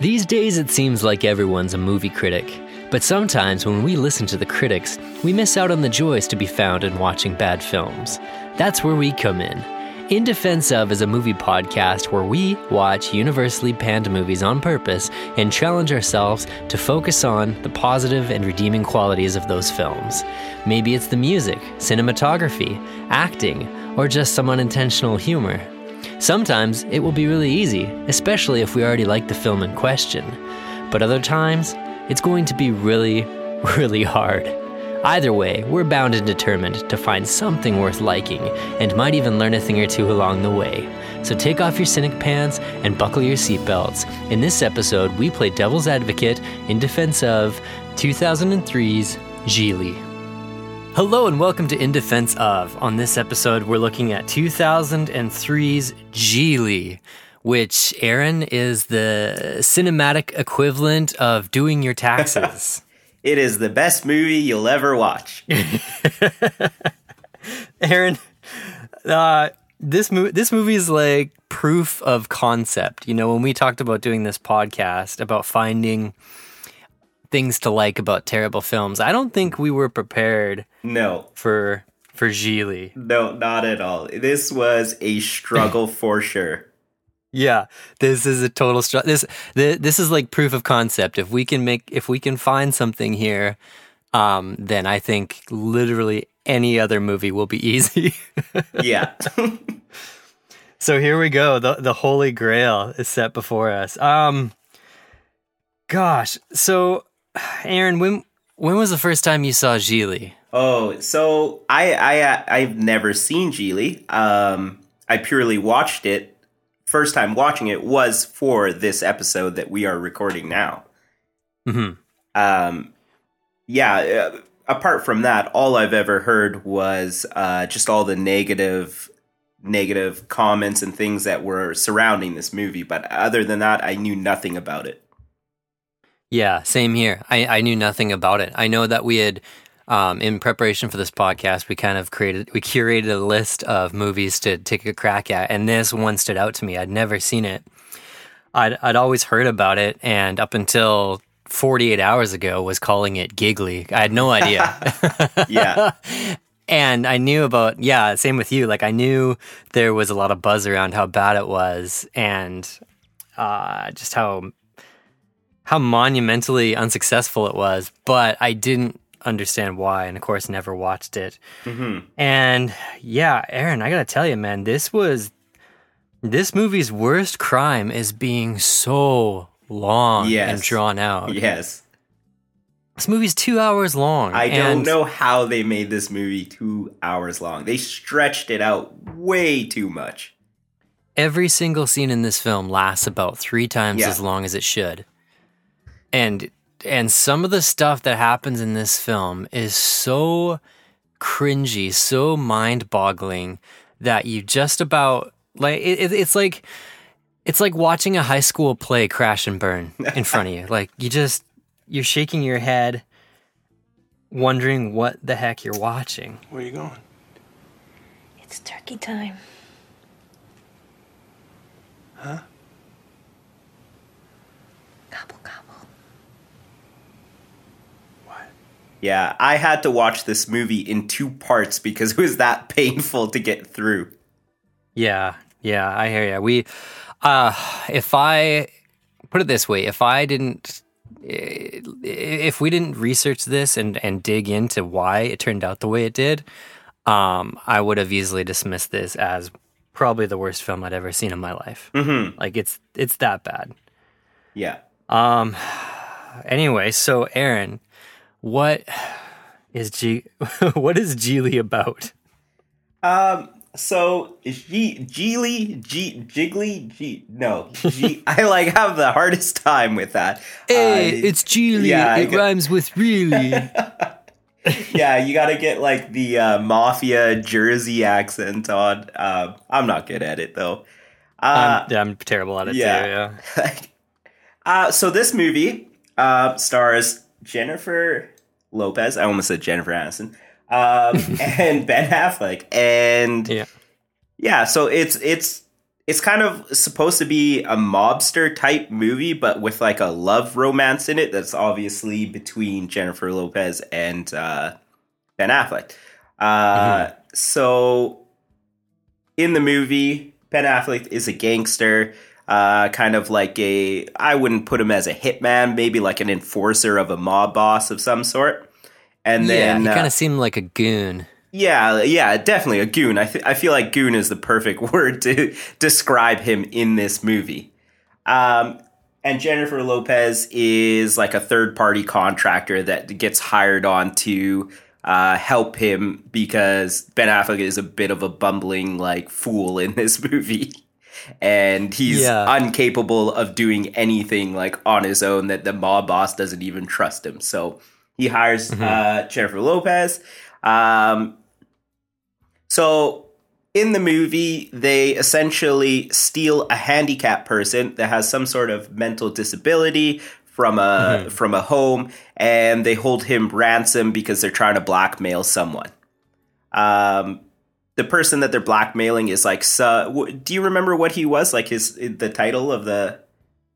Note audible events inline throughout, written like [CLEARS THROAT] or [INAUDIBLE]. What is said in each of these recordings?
These days, it seems like everyone's a movie critic. But sometimes when we listen to the critics, we miss out on the joys to be found in watching bad films. That's where we come in. In Defense of is a movie podcast where we watch universally panned movies on purpose and challenge ourselves to focus on the positive and redeeming qualities of those films. Maybe it's the music, cinematography, acting, or just some unintentional humor. Sometimes it will be really easy, especially if we already like the film in question. But other times, it's going to be really, [LAUGHS] really hard. Either way, we're bound and determined to find something worth liking and might even learn a thing or two along the way. So take off your cynic pants and buckle your seatbelts. In this episode, we play devil's advocate in defense of 2003's Gigli. Hello and welcome to In Defense of. On this episode, we're looking at 2003's Gigli, which, Aaron, is the cinematic equivalent of doing your taxes. [LAUGHS] It is the best movie you'll ever watch. [LAUGHS] Aaron, uh, this movie this movie is like proof of concept. You know, when we talked about doing this podcast about finding things to like about terrible films, I don't think we were prepared No, for for Gigli. no, not at all. This was a struggle [LAUGHS] for sure. Yeah, this is a total str- this th- this is like proof of concept. If we can make if we can find something here, um, then I think literally any other movie will be [LAUGHS] easy. Yeah. [LAUGHS] so here we go. The the holy grail is set before us. Um, gosh. So, [SIGHS] Aaron, when when was the first time you saw Gigli? oh, so I I uh, I've never seen Gigli. Um, I purely watched it. First time watching it was for this episode that we are recording now. hmm um, yeah, uh, apart from that, all I've ever heard was uh, just all the negative, negative comments and things that were surrounding this movie. But other than that, I knew nothing about it. Yeah, same here. I, I knew nothing about it. I know that we had, um, in preparation for this podcast, we kind of created, we curated a list of movies to take a crack at, and this one stood out to me. I'd never seen it. I'd, I'd always heard about it, and up until 48 hours ago, was calling it Giggly. I had no [LAUGHS] idea. Yeah, [LAUGHS] and I knew about yeah, same with you. Like I knew there was a lot of buzz around how bad it was, and uh, just how how monumentally unsuccessful it was. But I didn't understand why, and of course, never watched it. hmm And yeah, Aaron, I gotta tell you, man, this was this movie's worst crime is being so long and drawn out. yes. This movie's two hours long. I don't know how they made this movie two hours long. They stretched it out way too much. every single scene in this film lasts about three times Yeah. as long as it should and and some of the stuff that happens in this film is so cringy so mind-boggling that you just about like it, it- it's like it's like watching a high school play crash and burn in front of you [LAUGHS] like you just you're shaking your head wondering what the heck you're watching Where are you going? It's turkey time. Huh? Yeah, I had to watch this movie in two parts because it was that [LAUGHS] painful to get through. Yeah, yeah, I hear you. We, uh, if I put it this way, if I didn't, eh, if we didn't research this and and dig into why it turned out the way it did, um, I would have easily dismissed this as probably the worst film I'd ever seen in my life. hmm Like it's it's that bad. Yeah. Um. [SIGHS] Anyway, so Aaron, what is G? [LAUGHS] what is Gigli about? Um. So G Geely G Jiggly G no G [LAUGHS] I like have the hardest time with that. Hey, Uh, it's Geely. yeah, it rhymes with really. [LAUGHS] yeah, you got to get like the uh, mafia Jersey accent on. Uh, I'm not good at it though. Uh, I'm, I'm terrible at it yeah. too. Yeah. uh, so this movie uh, stars Jennifer Lopez. I almost said Jennifer Aniston. Um, [LAUGHS] and Ben Affleck, and Yeah. yeah, so it's it's it's kind of supposed to be a mobster type movie, but with like a love romance in it. That's obviously between Jennifer Lopez and uh, Ben Affleck. Uh, mm-hmm. So in the movie, Ben Affleck is a gangster. Uh, kind of like a, I wouldn't put him as a hitman, maybe like an enforcer of a mob boss of some sort. And yeah, then he kind of uh, seemed like a goon. Yeah, yeah, definitely a goon. I th- I feel like goon is the perfect [LAUGHS] word to describe him in this movie. Um, and Jennifer Lopez is like a third party contractor that gets hired on to uh, help him because Ben Affleck is a bit of a bumbling like fool in this [LAUGHS] movie. And he's yeah. incapable of doing anything like on his own that the mob boss doesn't even trust him. So he hires mm-hmm. uh, Jennifer Lopez. Um, so in the movie, they essentially steal a handicapped person that has some sort of mental disability from a mm-hmm. from a home, and they hold him ransom because they're trying to blackmail someone. Um, the person that they're blackmailing is like, so, do you remember what he was? Like his the title of the?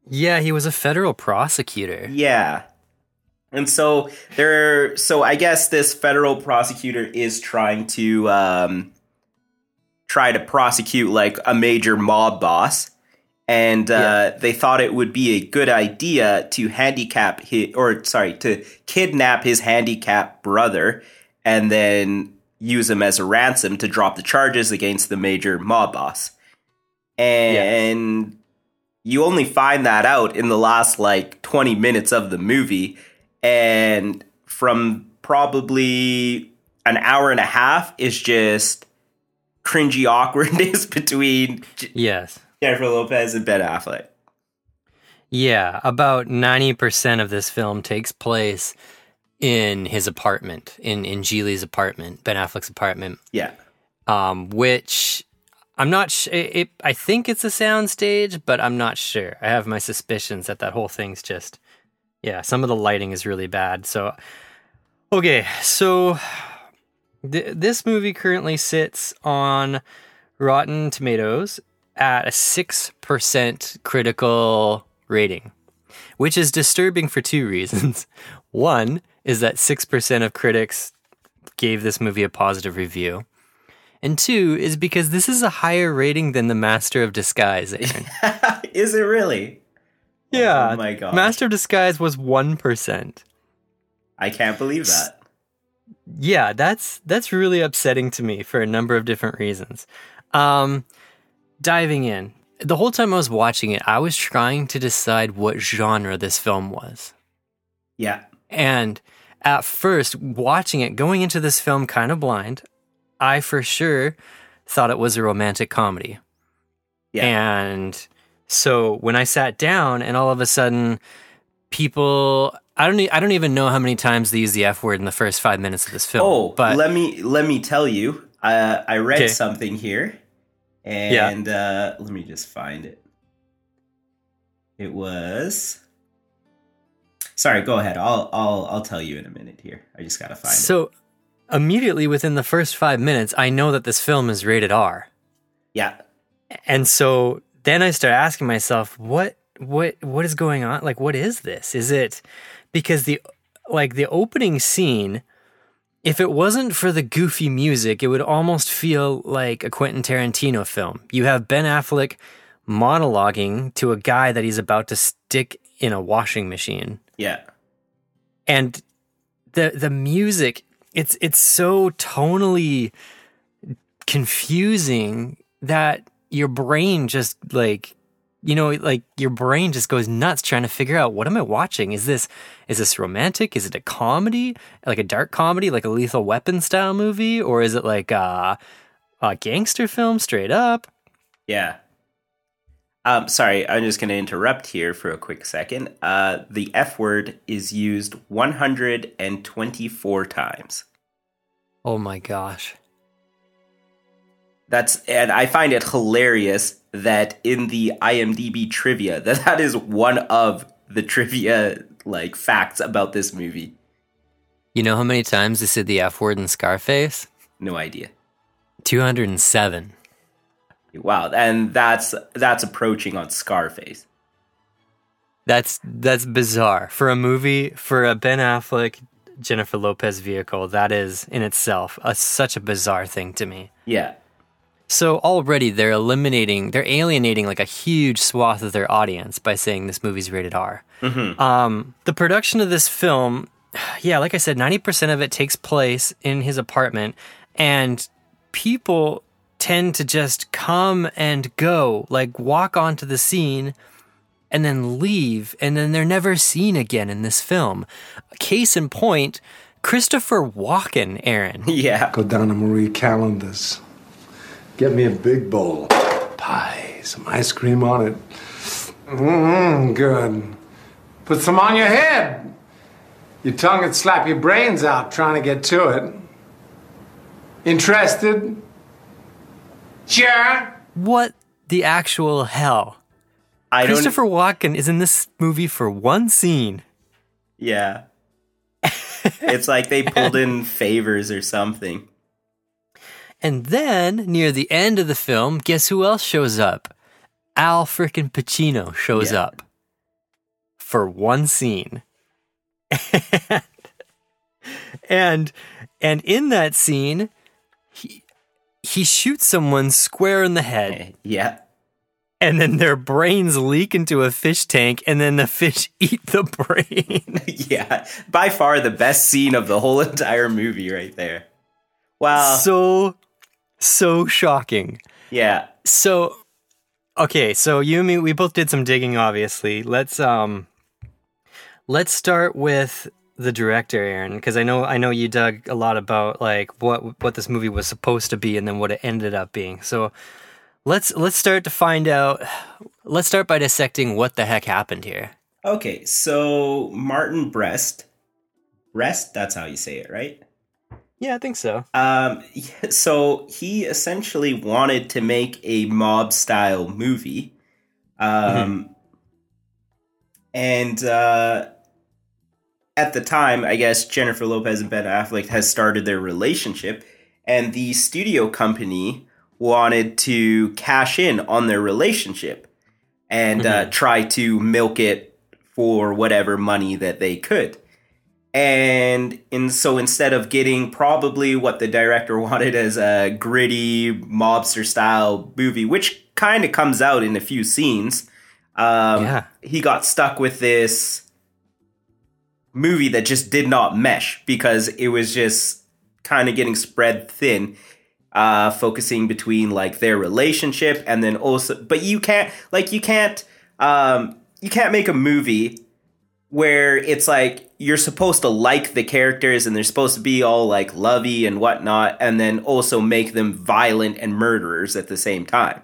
Yeah, he was a federal prosecutor. Yeah, and so there, so I guess this federal prosecutor is trying to um, try to prosecute like a major mob boss, and uh, yeah. they thought it would be a good idea to handicap his, or sorry, to kidnap his handicapped brother, and then use him as a ransom to drop the charges against the major mob boss. And yeah. you only find that out in the last like 20 minutes of the movie and from probably an hour and a half is just cringy [LAUGHS] awkwardness between yes Jennifer Lopez and Ben Affleck. Yeah, about 90% of this film takes place in his apartment, in in Gigli's apartment, Ben Affleck's apartment. Yeah. Um, which I'm not sure. It, I think it's a soundstage, but I'm not sure. I have my suspicions that that whole thing's just yeah, some of the lighting is really bad. So, okay, so th- this movie currently sits on Rotten Tomatoes at a 6% critical rating, which is disturbing for two reasons. [LAUGHS] One is that 6% of critics gave this movie a positive review. And two is because this is a higher rating than The Master of Disguise. [LAUGHS] is it really? Yeah. Oh my god. Master of Disguise was 1%. I can't believe that. Yeah, that's that's really upsetting to me for a number of different reasons. Um diving in. The whole time I was watching it, I was trying to decide what genre this film was. Yeah. And at first, watching it, going into this film kind of blind, I for sure thought it was a romantic comedy. Yeah. And so when I sat down and all of a sudden people I don't I don't even know how many times they use the F word in the first 5 minutes of this film. Oh, but let me let me tell you. Uh, I read okay. something here and yeah. uh, let me just find it. It was Sorry, go ahead. I'll I'll I'll tell you in a minute here. I just got to find so, it. So immediately within the first 5 minutes, I know that this film is rated R. Yeah. And so then I start asking myself, what what what is going on? Like what is this? Is it because the like the opening scene if it wasn't for the goofy music, it would almost feel like a Quentin Tarantino film. You have Ben Affleck monologuing to a guy that he's about to stick in a washing machine. Yeah. And the the music, it's it's so tonally confusing that your brain just like you know like your brain just goes nuts trying to figure out what am i watching? Is this is this romantic? Is it a comedy? Like a dark comedy like a lethal weapon style movie? Or is it like a, a gangster film straight up? Yeah. Um sorry i'm just going to interrupt here for a quick second. Uh the f word is used 124 times. Oh my gosh that's and I find it hilarious that in the IMDb trivia that that is one of the trivia like facts about this movie. You know how many times they said the F word in Scarface? No idea. 207. Wow, and that's that's approaching on Scarface. That's that's bizarre for a movie for a Ben Affleck Jennifer Lopez vehicle. That is in itself a, such a bizarre thing to me. Yeah. So already they're eliminating, they're alienating like a huge swath of their audience by saying this movie's rated R. Um, the production of this film, [SIGHS] yeah, like I said, ninety percent of it takes place in his apartment, and people tend to just come and go, like walk onto the scene and then leave, and then they're never seen again in this film. Case in point, Christopher Walken, Aaron. [LAUGHS] Yeah. Go down to Marie Callender's. Get me a big bowl. Pie, some ice cream on it. Mmm, good. Put some on your head. Your tongue would slap your brains out trying to get to it. Interested? Sure. What the actual hell? I don't Christopher Walken is in this movie for one scene. Yeah. [LAUGHS] it's like they pulled in favors or something. And then near the end of the film, guess who else shows up? Al frickin' Pacino shows Yeah. up for one scene. [LAUGHS] and and in that scene, he he shoots someone square in the head, eh, Yeah. and then their brains leak into a fish tank, and then the fish [LAUGHS] eat the brain. [LAUGHS] yeah. By far the best scene of the whole entire movie right there. Wow. so so shocking. yeah. So, okay, so you and me, we both did some digging. Obviously, let's um, let's start with the director, Aaron, because I know I know you dug a lot about like what what this movie was supposed to be and then what it ended up being. So, let's let's start to find out. Let's start by dissecting what the heck happened here. Okay, so Martin Brest. Brest, that's how you say it, right? Yeah, I think so. Um, [LAUGHS] so he essentially wanted to make a mob style movie. Um, and uh, at the time, I guess Jennifer Lopez and Ben Affleck has started their relationship, and the studio company wanted to cash in on their relationship and uh, try to milk it for whatever money that they could. And in, so instead of getting probably what the director [LAUGHS] wanted as a gritty mobster style movie, which kind of comes out in a few scenes, um, Yeah. he got stuck with this movie that just did not mesh because it was just kind of getting spread thin uh focusing between like their relationship and then also but you can't like you can't um you can't make a movie where it's like you're supposed to like the characters and they're supposed to be all like lovey and whatnot and then also make them violent and murderers at the same time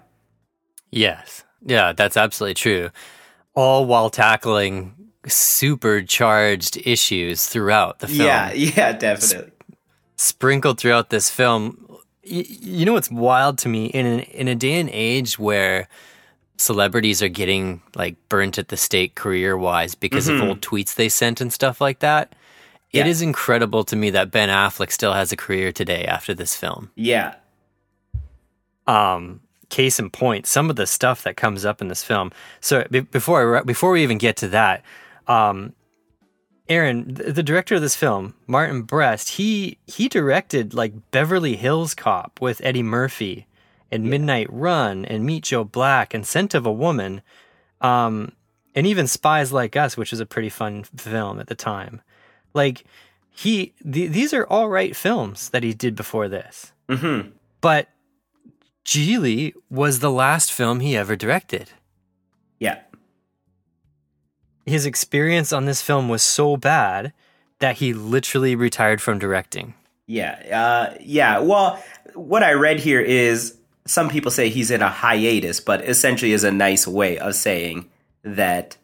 Yes. Yeah, that's absolutely true. All while tackling supercharged issues throughout the film. yeah [LAUGHS] yeah definitely sprinkled throughout this film. Y- you know what's wild to me in an, in a day and age where celebrities are getting like burnt at the stake career wise because of old tweets they sent and stuff like that. It Yeah. is incredible to me that Ben Affleck still has a career today after this film. yeah Um, case in point, some of the stuff that comes up in this film. So be- before I, re- before we even get to that, um, Aaron, the, the director of this film, Martin Brest, he he directed like Beverly Hills Cop with Eddie Murphy, and Midnight Run, and Meet Joe Black, and Scent of a Woman, um, and even Spies Like Us, which is a pretty fun film at the time. Like he, th- these are all right films that he did before this, mm-hmm but Gigli was the last film he ever directed. yeah His experience on this film was so bad that he literally retired from directing. Yeah, uh, yeah. Well, what I read here is some people say he's in a hiatus, but essentially is a nice way of saying that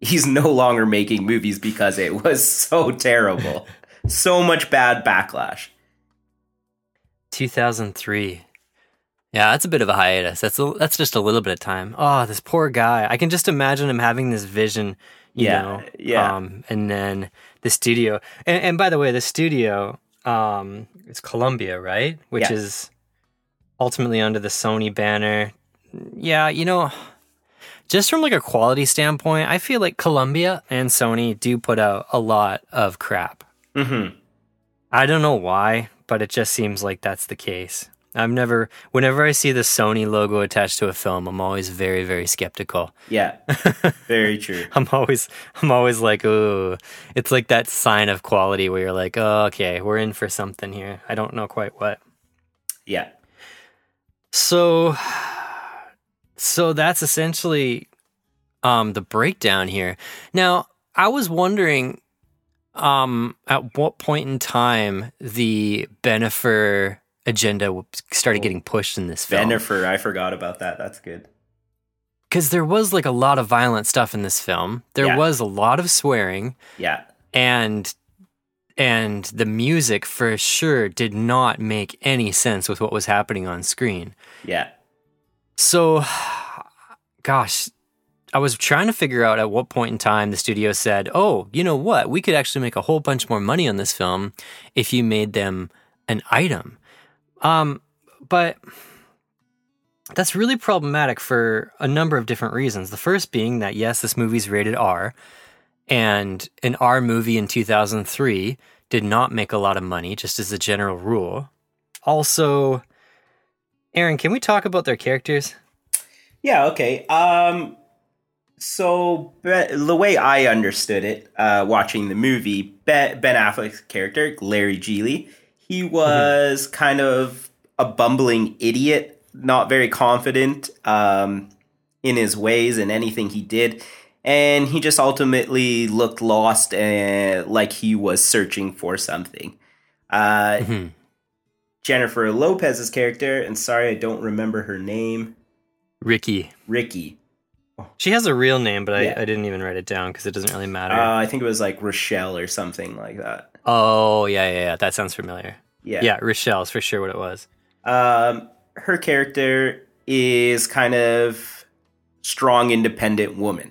he's no longer making movies because it was so terrible, [LAUGHS] so much bad backlash. 2003. Yeah, that's a bit of a hiatus. That's a, that's just a little bit of time. Oh, this poor guy. I can just imagine him having this vision, you Yeah, know. yeah. Um, and then the studio. And, and by the way, the studio, um, it's Columbia, right? Which is ultimately under the Sony banner. Yeah, you know, just from like a quality standpoint, I feel like Columbia and Sony do put out a lot of crap. Mm-hmm. I don't know why, but it just seems like that's the case. I've never, whenever I see the Sony logo attached to a film, I'm always very, very skeptical. Yeah, [LAUGHS] very true. I'm always, I'm always like, ooh, it's like that sign of quality where you're like, oh, okay, we're in for something here. I don't know quite what. Yeah. So, so that's essentially um, the breakdown here. Now, I was wondering um, at what point in time the Bennifer agenda started getting pushed in this film. Bennifer, I forgot about that. That's good. Because there was like a lot of violent stuff in this film. There Yeah. was a lot of swearing, Yeah. and and the music for sure did not make any sense with what was happening on screen. Yeah. So, [SIGHS] gosh, I was trying to figure out at what point in time the studio said, "Oh, you know what? We could actually make a whole bunch more money on this film if you made them an item." Um, but that's really problematic for a number of different reasons. The first being that yes, this movie's rated R, and an R movie in 2003 did not make a lot of money, just as a general rule. Also, Aaron, can we talk about their characters? Yeah, okay. Um so Be- the way I understood it, uh watching the movie, Be- Ben Affleck's character, Larry Gigli, he was kind of a bumbling idiot, not very confident um in his ways and anything he did. And he just ultimately looked lost and like he was searching for something. Uh Mhm. Jennifer Lopez's character, and sorry I don't remember her name, Ricky. Ricky. She has a real name, but I, Yeah. I didn't even write it down because it doesn't really matter. Uh, I think it was like Rochelle or something like that. oh, yeah, yeah, yeah. That sounds familiar. Yeah. Yeah, Rochelle's for sure what it was. Um, her character is kind of strong, independent woman,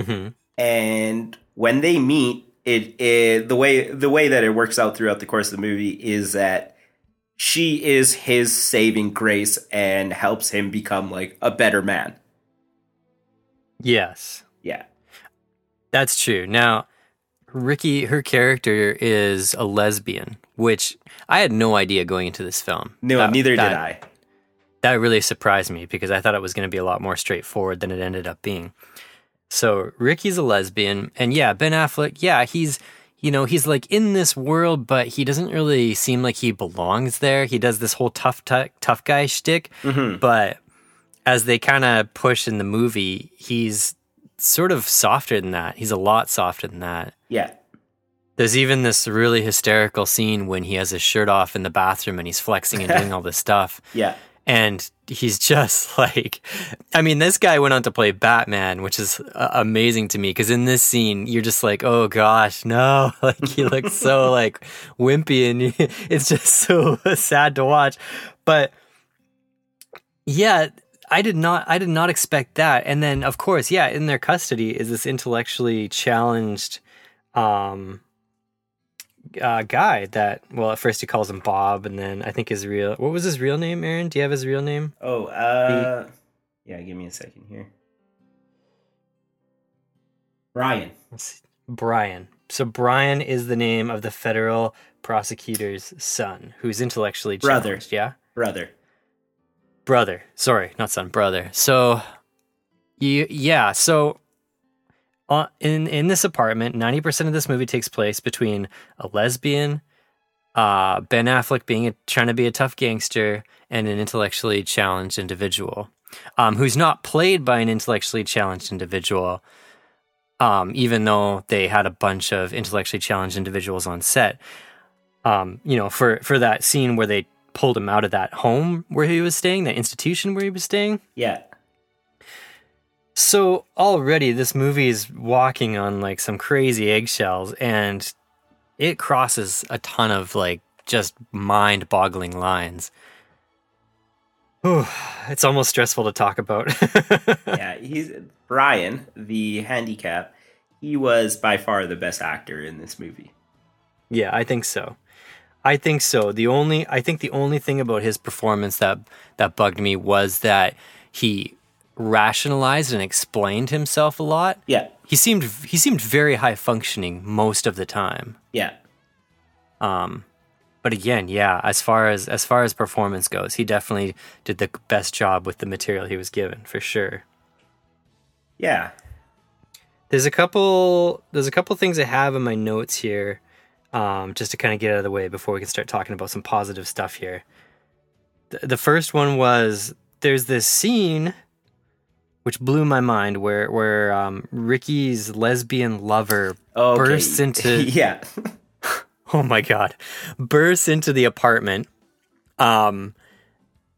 hmm and when they meet, it, it the way the way that it works out throughout the course of the movie is that she is his saving grace and helps him become like a better man. Yes, Yeah. that's true. Now, Ricky, her character is a lesbian, which I had no idea going into this film. No, That- neither that- did I. that really surprised me because I thought it was going to be a lot more straightforward than it ended up being. So Ricky's a lesbian, and yeah, Ben Affleck, yeah, he's you know he's like in this world, but he doesn't really seem like he belongs there. He does this whole tough tough, tough guy shtick, Mm-hmm. but as they kind of push in the movie, he's sort of softer than that. He's a lot softer than that. Yeah. There's even this really hysterical scene when he has his shirt off in the bathroom and he's flexing and doing [LAUGHS] all this stuff Yeah. And he's just [LAUGHS] like i mean this guy went on to play batman which is uh, amazing to me because in this scene you're just like oh gosh no. [LAUGHS] Like he looks so [LAUGHS] like wimpy and it's just so sad to watch. But yeah i did not i did not expect that. And then of course yeah in their custody is this intellectually challenged um uh, guy that well at first he calls him Bob and then I think his real what was his real name Aaron do you have his real name Oh, uh, yeah. Give me a second here. Brian. Brian so Brian is the name of the federal prosecutor's son who's intellectually Brother. yeah Brother. brother sorry not son brother so you yeah so uh, in in this apartment 90% of this movie takes place between a lesbian uh, ben affleck being a, trying to be a tough gangster and an intellectually challenged individual um, who's not played by an intellectually challenged individual um, even though they had a bunch of intellectually challenged individuals on set um, you know, for for that scene where they pulled him out of that home where he was staying, that institution where he was staying. Yeah. So already this movie is walking on like some crazy eggshells and it crosses a ton of like just mind-boggling lines. Whew, it's almost stressful to talk about. [LAUGHS] yeah, he's Brian, the handicap. He was by far the best actor in this movie. Yeah, I think so. I think so. The only I think the only thing about his performance that that bugged me was that he rationalized and explained himself a lot. Yeah. He seemed he seemed very high functioning most of the time. Yeah. Um But again, yeah, as far as as far as performance goes, he definitely did the best job with the material he was given, for sure. Yeah. There's a couple there's a couple things I have in my notes here, um, just to kind of get out of the way before we can start talking about some positive stuff here. The, the first one was there's this scene which blew my mind where where um, Ricky's lesbian lover Okay. bursts into [LAUGHS] yeah. [LAUGHS] oh my god bursts into the apartment um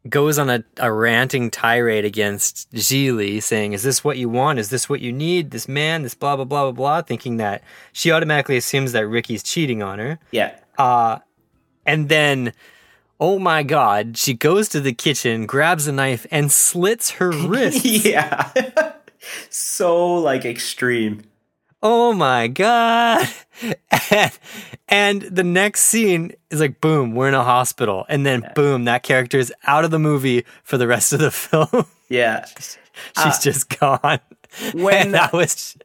goes on a, a ranting tirade against Gigli saying is this what you want is this what you need this man this blah blah blah blah blah thinking that she automatically assumes that Ricky's cheating on her Yeah. and then oh my god she goes to the kitchen grabs a knife and slits her [LAUGHS] wrist Yeah. [LAUGHS] so like extreme. oh my god and, [LAUGHS] and the next scene is like boom we're in a hospital and then boom that character is out of the movie for the rest of the film Yeah. she's just gone when- and that was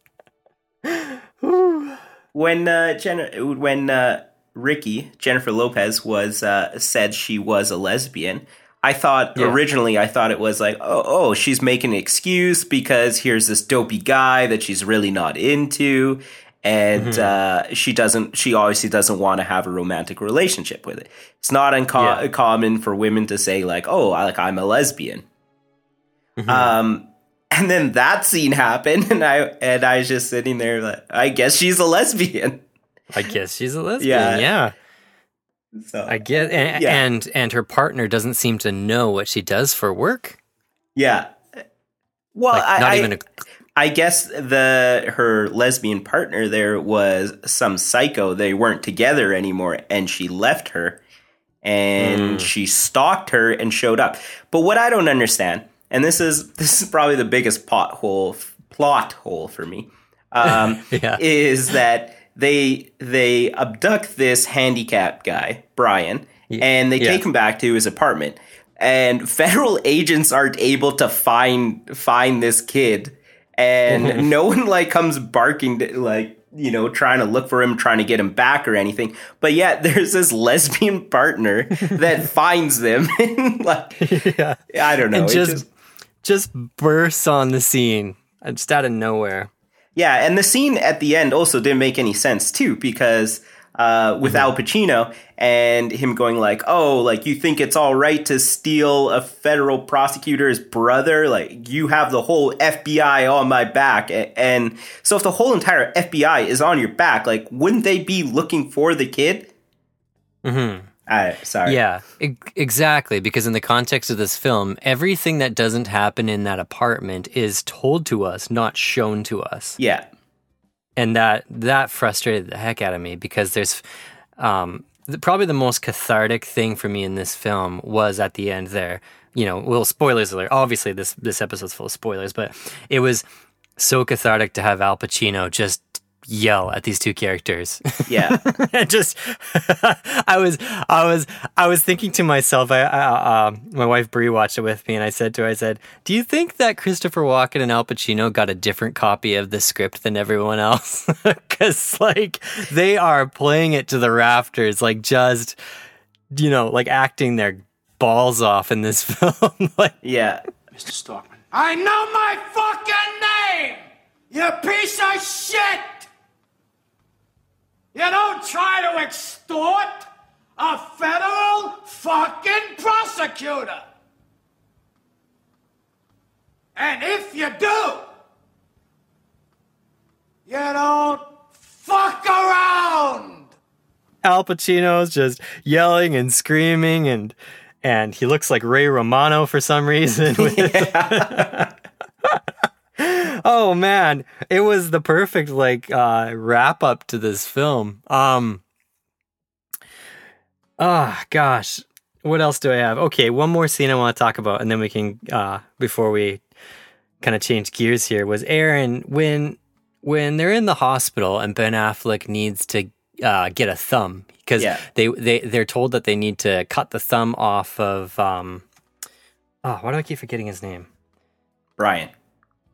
when uh, Jen- when uh, Ricky Jennifer Lopez was uh, said she was a lesbian, I thought Yeah. originally I thought it was like oh oh she's making an excuse because here's this dopey guy that she's really not into. And uh, she doesn't. She obviously doesn't want to have a romantic relationship with it. It's not unco- Yeah. for women to say like, "Oh, I- like I'm a lesbian." Um, and then that scene happened, [LAUGHS] and I and I was just sitting there like, I guess she's a lesbian. I guess she's a lesbian Yeah. yeah, So i guess and, Yeah. and and her partner doesn't seem to know what she does for work yeah. Well, like I, not I, even a I guess the her lesbian partner there was some psycho. They weren't together anymore, and she left her, and Hmm. she stalked her and showed up. But what I don't understand, and this is [LAUGHS] this is probably the biggest pothole plot hole for me, um, [LAUGHS] Yeah. is that they they abduct this handicapped guy, Brian, and they yeah. take him back to his apartment. And [LAUGHS] federal agents aren't able to find find this kid, and no one like comes barking to, like you know trying to look for him, trying to get him back or anything. But yet [LAUGHS] there's this lesbian partner that [LAUGHS] finds them, and like yeah I don't know, it just just bursts on the scene uh, just out of nowhere Yeah, and the scene at the end also didn't make any sense too because uh, with Al Pacino and him going like, "Oh, like you think it's all right to steal a federal prosecutor's brother? Like you have the whole FBI on my back." And so, if the whole entire FBI is on your back, like wouldn't they be looking for the kid? Mm-hmm. I sorry. Yeah, e- exactly. Because in the context of this film, everything that doesn't happen in that apartment is told to us, not shown to us, yeah, and that that frustrated the heck out of me because there's um, the, probably the most cathartic thing for me in this film was at the end there. You know, well, spoilers alert. Obviously, this this episode's full of spoilers, but it was so cathartic to have Al Pacino just yell at these two characters. yeah, [LAUGHS] and just [LAUGHS] I was I was I was thinking to myself I, I uh, my wife Brie watched it with me and I said to her I said do you think that Christopher Walken and Al Pacino got a different copy of the script than everyone else [LAUGHS] cuz like they are playing it to the rafters like just you know like acting their balls off in this film like yeah. Mr. Stockman. I know my fucking name! You piece of shit! You don't try to extort a federal fucking prosecutor! And if you do, you don't fuck around! Al Pacino's just yelling and screaming and and he looks like Ray Romano for some reason. [LAUGHS] [LAUGHS] oh man, it was the perfect like uh wrap up to this film. Um Oh gosh. What else do I have? Okay, one more scene I want to talk about and then we can uh before we kind of change gears here was Aaron when when they're in the hospital and Ben Affleck needs to uh, get a thumb because Yeah. they they they're told that they need to cut the thumb off of. Um, oh, why do I keep forgetting his name? Brian.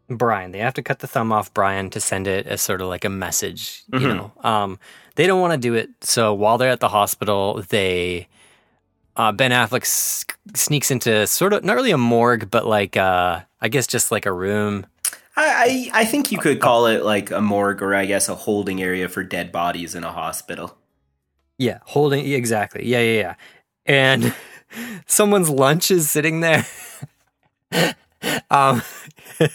Brian. They have to cut the thumb off Brian to send it as sort of like a message, you know. Um, they don't want to do it, so while they're at the hospital, they uh, Ben Affleck s- sneaks into sort of not really a morgue, but like uh, I guess just like a room. I, I I think you could call it like a morgue or I guess a holding area for dead bodies in a hospital. Yeah, holding exactly. Yeah, yeah, yeah. And [LAUGHS] someone's lunch is sitting there. [LAUGHS] um,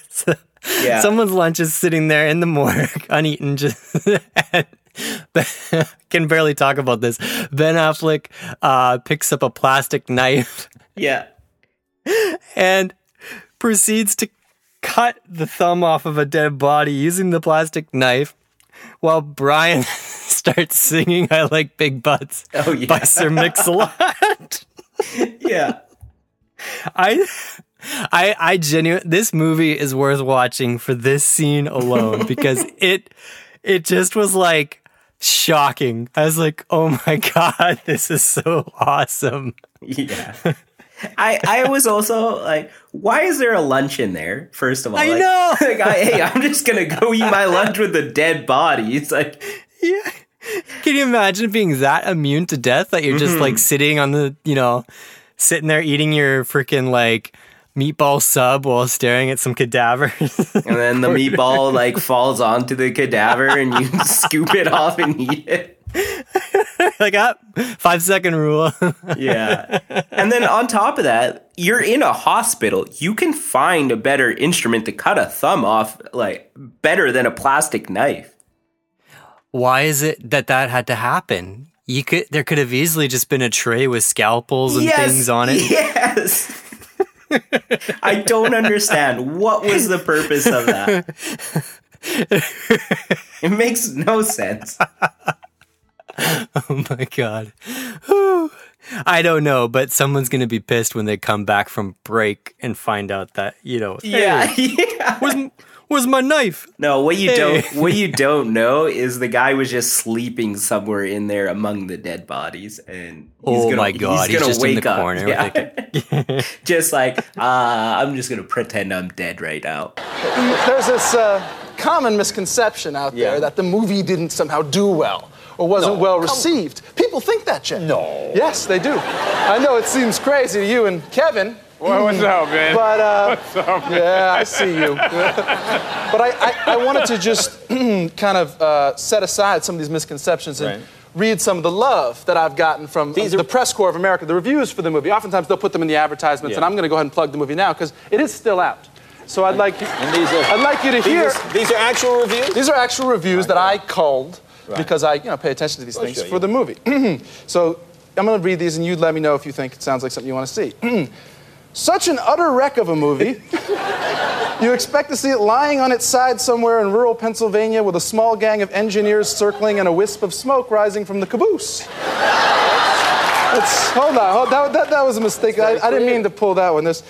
so- [LAUGHS] Yeah. someone's lunch is sitting there in the morgue, [LAUGHS] uneaten. Just [LAUGHS] can barely talk about this. Ben Affleck uh, picks up a plastic knife Yeah. and proceeds to cut the thumb off of a dead body using the plastic knife, while Brian starts singing "I Like Big Butts" Oh yeah. by Sir Mix-a-Lot. yeah. I, I, I genuine. This movie is worth watching for this scene alone because [LAUGHS] it, it just was like shocking. I was like, oh my [LAUGHS] god, this is so awesome. Yeah. [LAUGHS] I I was also like, why is there a lunch in there? First of all, I like, know. Like, I, hey, I'm just gonna go eat my lunch with the dead body. It's like, Yeah. Can you imagine being that immune to death that you're just like mm-hmm. sitting on the, you know, sitting there eating your freaking like meatball sub while staring at some cadavers? [LAUGHS] and then the meatball like falls onto the cadaver, and you [LAUGHS] scoop it off and eat it. [LAUGHS] like, ah, five second rule. Yeah. And then on top of that, you're in a hospital. You can find a better instrument to cut a thumb off, like better than a plastic knife. Why is it that that had to happen? You could, there could have easily just been a tray with scalpels and things on it. Yes. I don't understand. What was the purpose of that? It makes no sense. Oh my god. Whew. I don't know, but someone's gonna be pissed when they come back from break and find out that you know. Yeah. "Hey, yeah. [LAUGHS] where's where's my knife? No, what you Hey. don't what you [LAUGHS] don't know is the guy was just sleeping somewhere in there among the dead bodies and he's Oh gonna, my God, he's gonna just in wake the up. corner Yeah. [LAUGHS] [LAUGHS] just like uh, I'm just gonna pretend I'm dead right now. There's this uh, common misconception out there Yeah. that the movie didn't somehow do well or wasn't well received. People think that, Jay. No. Yes, they do. I know it seems crazy to you and Kevin. Well, what's up, man? But uh, [LAUGHS] What's up, man? yeah, I see you. [LAUGHS] but I, I, I wanted to just [CLEARS THROAT] kind of uh, set aside some of these misconceptions and Right. read some of the love that I've gotten from These the are- press corps of America, the reviews for the movie. Oftentimes they'll put them in the advertisements, Yeah. and I'm going to go ahead and plug the movie now because it is still out. So I'd like, And these are, I'd like you to these hear. Are, these are actual reviews? These are actual reviews that I culled Right. because I, you know, pay attention to these things sure, for yeah. the movie. [CLEARS THROAT] so I'm going to read these, and you'd let me know if you think it sounds like something you want to see. [CLEARS THROAT] Such an utter wreck of a movie. [LAUGHS] you expect to see it lying on its side somewhere in rural Pennsylvania with a small gang of engineers circling and a wisp of smoke rising from the caboose. [LAUGHS] Let's, hold on, hold, that, that, that was a mistake. I, I didn't mean to pull that one. This,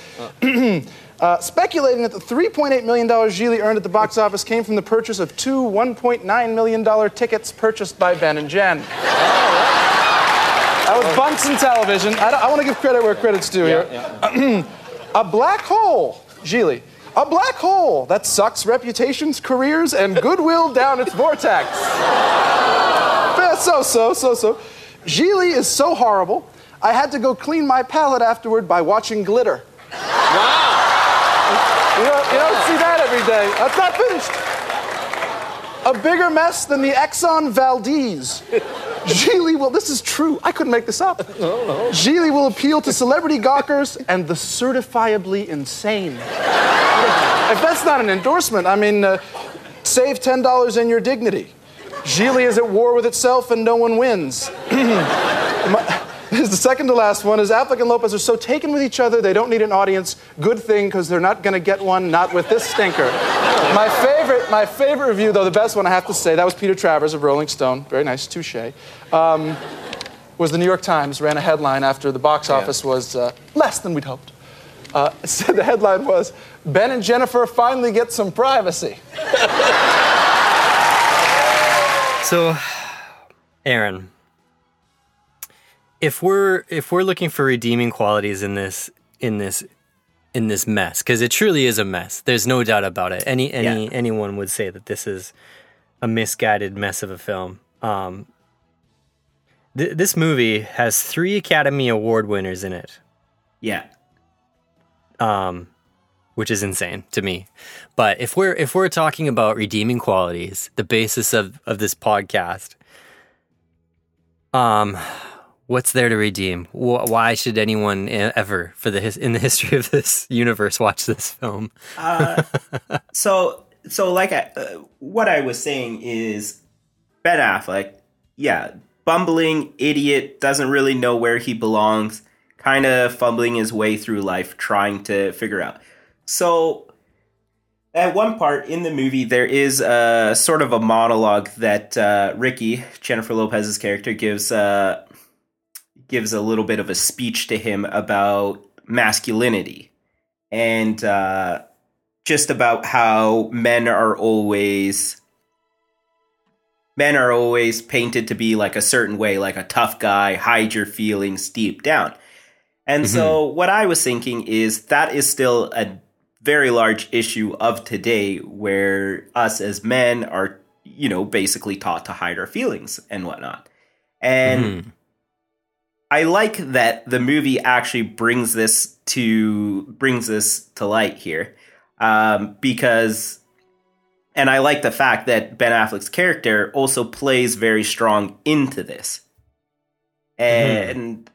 [CLEARS THROAT] uh, speculating that the $3.8 million Gigli earned at the box office came from the purchase of two $1.9 million tickets purchased by Ben and Jen. [LAUGHS] That was Bunsen Television. I, I want to give credit where credit's due here. [CLEARS THROAT] A black hole, Gigli. A black hole that sucks reputations, careers, and goodwill down its vortex. [LAUGHS] Eh, so so, so so. Gigli is so horrible, I had to go clean my palate afterward by watching glitter. You don't, you don't see that every day. That's not finished. A bigger mess than the Exxon Valdez. Gigli will, this is true, I couldn't make this up. [LAUGHS] No. Gigli will appeal to celebrity gawkers and the certifiably insane. if that's not an endorsement, I mean, uh, save $10 in your dignity. Gigli is at war with itself and no one wins. [CLEARS THROAT] This is the second to last one is Affleck and Lopez are so taken with each other they don't need an audience. Good thing because they're not going to get one. Not with this stinker. My favorite, my favorite review though, the best one I have to say, that was Peter Travers of Rolling Stone. Very nice, touche. Um, was the New York Times ran a headline after the box office was uh, less than we'd hoped. Uh, [LAUGHS] said the headline was Ben and Jennifer finally get some privacy. [LAUGHS] So, Aaron, if we're if we're looking for redeeming qualities in this in this in this mess, because it truly is a mess. There's no doubt about it. Any any Yeah. anyone would say that this is a misguided mess of a film. Um, th- this movie has three Academy Award winners in it. Yeah. um, which is insane to me. But if we're if we're talking about redeeming qualities, the basis of of this podcast, um, what's there to redeem? Why should anyone ever, for the in the history of this universe, watch this film? [LAUGHS] So so like I, uh, what I was saying is Ben Affleck, yeah, bumbling idiot, doesn't really know where he belongs, kind of fumbling his way through life trying to figure out. So at one part in the movie there is a sort of a monologue that uh, Ricky, Jennifer Lopez's character gives uh, gives a little bit of a speech to him about masculinity and uh, just about how men are always men are always painted to be like a certain way like a tough guy hide your feelings deep down. And so what i was thinking is that is still a very large issue of today where us as men are you know basically taught to hide our feelings and whatnot. And I like that the movie actually brings this to brings this to light here, um, because, and I like the fact that Ben Affleck's character also plays very strong into this, and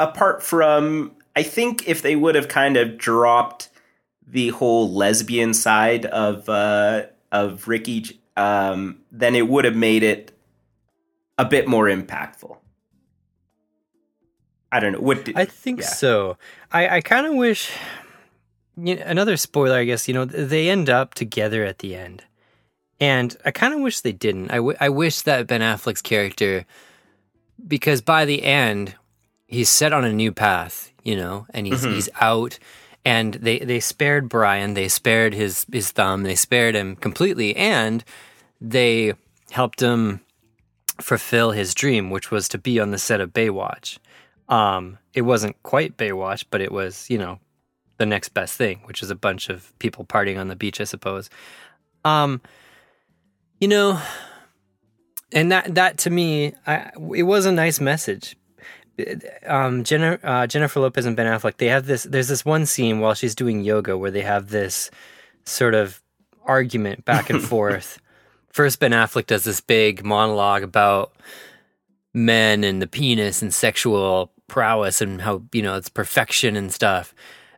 apart from, I think if they would have kind of dropped the whole lesbian side of uh, of Ricky, um, then it would have made it a bit more impactful. I don't know. What did, I think yeah. so. I, I kind of wish. You know, another spoiler, I guess. You know, they end up together at the end, and I kind of wish they didn't. I, w- I wish that Ben Affleck's character, because by the end, he's set on a new path. You know, and he's mm-hmm. he's out, and they they spared Brian. They spared his his thumb. They spared him completely, and they helped him fulfill his dream, which was to be on the set of Baywatch. Um, it wasn't quite Baywatch, but it was, you know, the next best thing, which is a bunch of people partying on the beach, I suppose. Um, you know, and that that to me, I, it was a nice message. Um, Jenna, uh, Jennifer Lopez and Ben Affleck, they have this. There's this one scene while she's doing yoga where they have this sort of argument back and [LAUGHS] forth. First, Ben Affleck does this big monologue about men and the penis and sexual prowess and how you know it's perfection and stuff.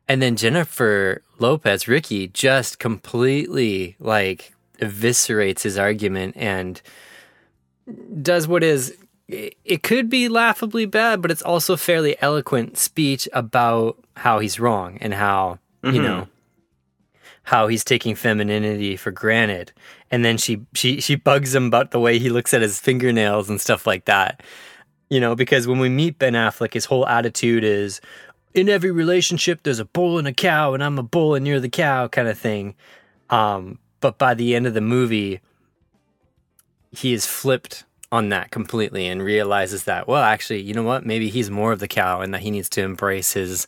And then Jennifer Lopez, Ricky, just completely like eviscerates his argument and does what is it could be laughably bad, but it's also fairly eloquent speech about how he's wrong and how you mm-hmm. know how he's taking femininity for granted. And then she she she bugs him about the way he looks at his fingernails and stuff like that. You know, because when we meet Ben Affleck, his whole attitude is in every relationship there's a bull and a cow and I'm a bull and you're the cow kind of thing. Um, but by the end of the movie, he is flipped on that completely and realizes that, well, actually, you know what? Maybe he's more of the cow and that he needs to embrace his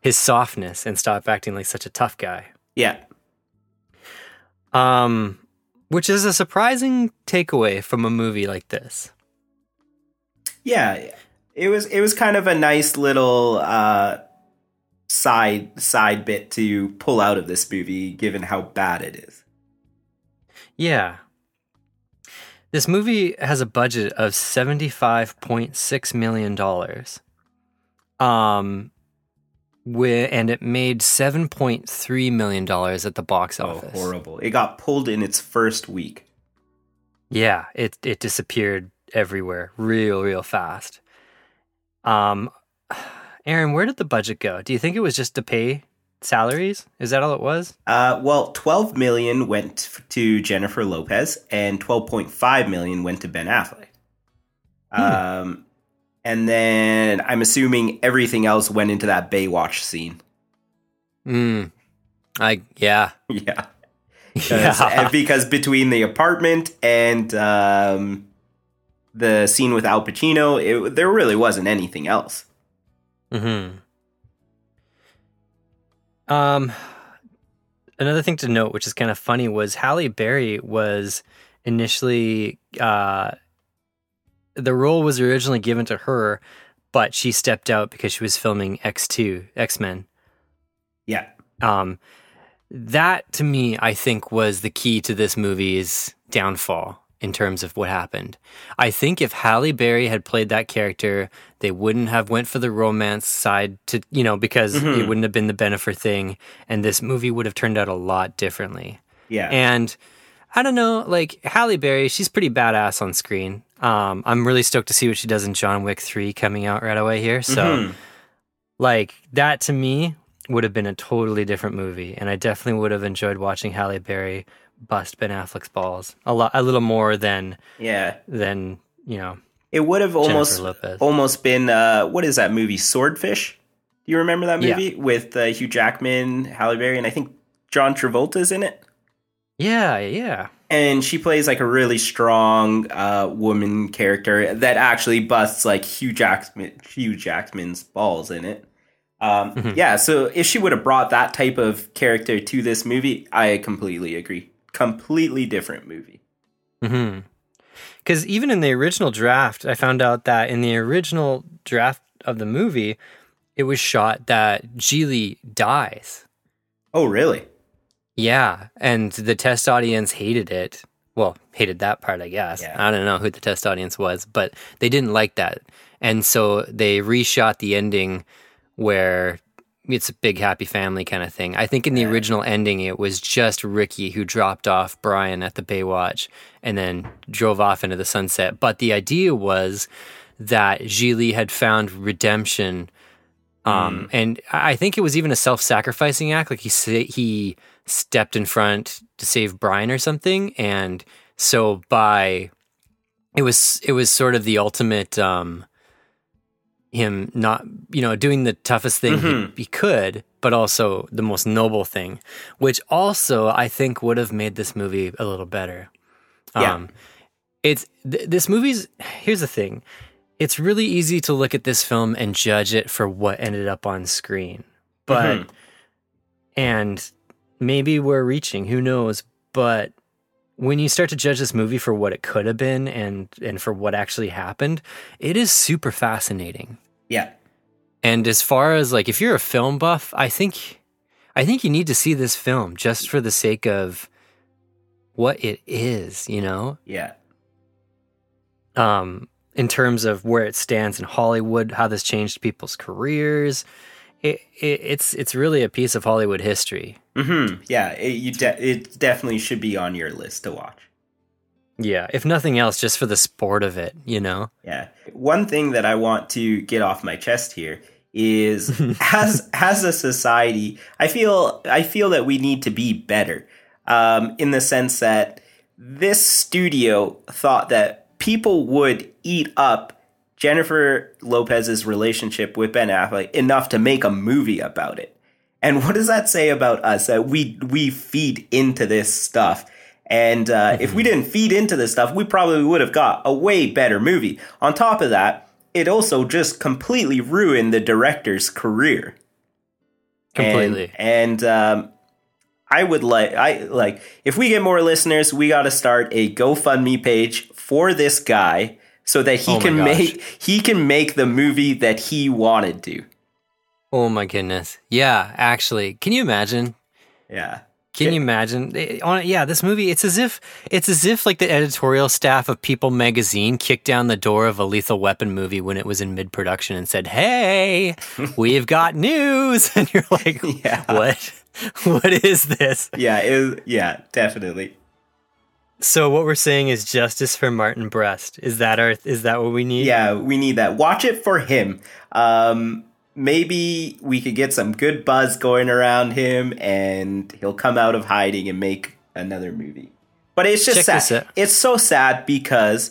his softness and stop acting like such a tough guy. Yeah. Um, which is a surprising takeaway from a movie like this. Yeah. It was it was kind of a nice little uh side side bit to pull out of this movie given how bad it is. Yeah. This movie has a budget of $75.6 million. Um, wi- and it made $7.3 million at the box Oh, office. horrible. It got pulled in its first week. Yeah, it it disappeared everywhere real real fast. Um Aaron, where did the budget go? Do you think it was just to pay salaries? Is that all it was? Uh, well, 12 million went to Jennifer Lopez and 12.5 million went to Ben Affleck. Um, and then I'm assuming everything else went into that Baywatch scene. Mm. I yeah. [LAUGHS] Yeah. [LAUGHS] Yeah. because between the apartment and um, the scene with Al Pacino, it, there really wasn't anything else. Hmm. Um. Another thing to note, which is kind of funny, was Halle Berry was initially uh, the role was originally given to her, but she stepped out because she was filming X two X Men. Yeah. Um, that to me, I think, was the key to this movie's downfall in terms of what happened. I think if Halle Berry had played that character, they wouldn't have went for the romance side to you know because it wouldn't have been the Bennifer thing, and this movie would have turned out a lot differently. Yeah. And I don't know, like Halle Berry, she's pretty badass on screen. Um, I'm really stoked to see what she does in John Wick 3 coming out right away here. So, like, that to me would have been a totally different movie. And I definitely would have enjoyed watching Halle Berry bust Ben Affleck's balls a lot, a little more than, yeah. than, you know, It would have almost almost been uh, what is that movie Swordfish? Do you remember that Yeah. movie with uh, Hugh Jackman, Halle Berry, and I think John Travolta's in it? yeah, yeah. and she plays like a really strong uh, woman character that actually busts like Hugh Jackman, Hugh Jackman's balls in it. Um, Mm-hmm. Yeah, so if she would have brought that type of character to this movie, I completely agree. Completely different movie. Mm-hmm. Because even in the original draft, I found out that in the original draft of the movie, it was shot that Gigli dies. Oh, really? Yeah, and the test audience hated it. Well, hated that part, I guess. Yeah. I don't know who the test audience was, but they didn't like that. And so they reshot the ending where it's a big happy family kind of thing. I think in the original ending, it was just Ricky who dropped off Brian at the Baywatch and then drove off into the sunset. But the idea was that Gigli had found redemption um, and I think it was even a self-sacrificing act. Like he he stepped in front to save Brian or something, and so by it was it was sort of the ultimate um, him not you know doing the toughest thing he, he could, but also the most noble thing, which also I think would have made this movie a little better. Yeah. Um, it's th- this movie's. Here's the thing it's really easy to look at this film and judge it for what ended up on screen. But and maybe we're reaching, who knows, but when you start to judge this movie for what it could have been and and for what actually happened, it is super fascinating. Yeah. And as far as like if you're a film buff, I think I think you need to see this film just for the sake of what it is, you know? Yeah. um, in terms of where it stands in Hollywood, how this changed people's careers. It, it, it's it's really a piece of Hollywood history. hmm Yeah. It, you de- it definitely should be on your list to watch. Yeah, if nothing else, just for the sport of it, you know. Yeah. One thing that I want to get off my chest here is [LAUGHS] as as a society, I feel I feel that we need to be better. Um, in the sense that this studio thought that people would eat up Jennifer Lopez's relationship with Ben Affleck enough to make a movie about it. And what does that say about us? That we we feed into this stuff. And uh, if we didn't feed into this stuff, we probably would have got a way better movie. On top of that, it also just completely ruined the director's career. Completely. And, and um, I would like I like if we get more listeners, we got to start a GoFundMe page for this guy so that he Oh can gosh. make he can make the movie that he wanted to. Oh my goodness. Yeah, actually, can you imagine? Yeah. Can you imagine? On- Yeah, this movie. It's as if it's as if like the editorial staff of People magazine kicked down the door of a Lethal Weapon movie when it was in mid production and said, "Hey, [LAUGHS] we've got news," [LAUGHS] and you're like, Yeah. "What? What is this?" Yeah, it, yeah, definitely. So what we're saying is justice for Martin Brest. Is that our? Is that what we need? Yeah, we need that. Watch it for him. Um, maybe we could get some good buzz going around him, and he'll come out of hiding and make another movie. But it's just Check sad. It's so sad because,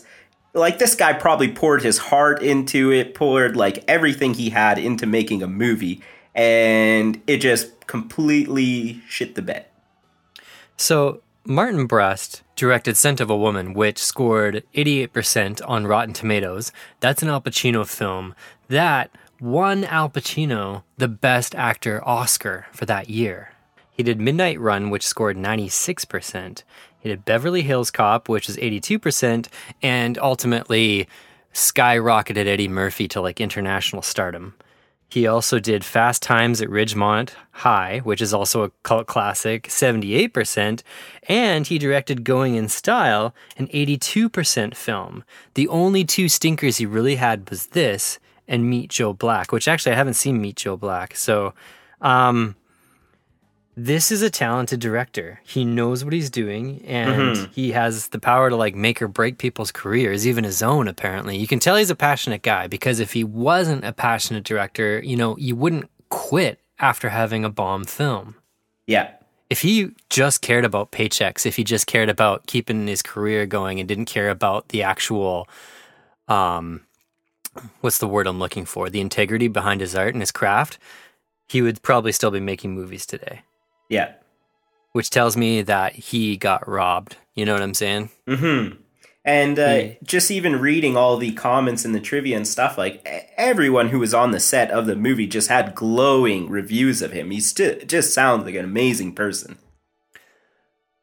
like, this guy probably poured his heart into it, poured like everything he had into making a movie, and it just completely shit the bed. So Martin Brest directed Scent of a Woman, which scored 88% on Rotten Tomatoes. That's an Al Pacino film that won Al Pacino the Best Actor Oscar for that year. He did Midnight Run, which scored 96%. He did Beverly Hills Cop, which is 82%, and ultimately skyrocketed Eddie Murphy to like international stardom. He also did Fast Times at Ridgemont High, which is also a cult classic, 78%, and he directed Going in Style, an 82% film. The only two stinkers he really had was this and Meet Joe Black, which actually I haven't seen Meet Joe Black. So, um, this is a talented director. He knows what he's doing and he has the power to like make or break people's careers, even his own apparently. You can tell he's a passionate guy because if he wasn't a passionate director, you know, you wouldn't quit after having a bomb film. Yeah. If he just cared about paychecks, if he just cared about keeping his career going and didn't care about the actual um what's the word I'm looking for? The integrity behind his art and his craft, he would probably still be making movies today Yeah. which tells me that he got robbed. You know what I'm saying? Mm-hmm. And uh, Yeah. just even reading all the comments and the trivia and stuff, like everyone who was on the set of the movie just had glowing reviews of him. He still just sounds like an amazing person.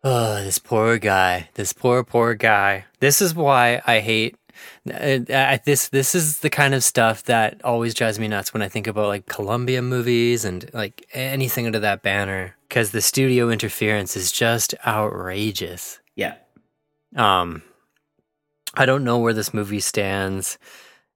Oh, [SIGHS] this poor guy. This poor, poor guy. This is why I hate. Uh, uh, this this is the kind of stuff that always drives me nuts when I think about like Columbia movies and like anything under that banner because the studio interference is just outrageous. Yeah. Um, I don't know where this movie stands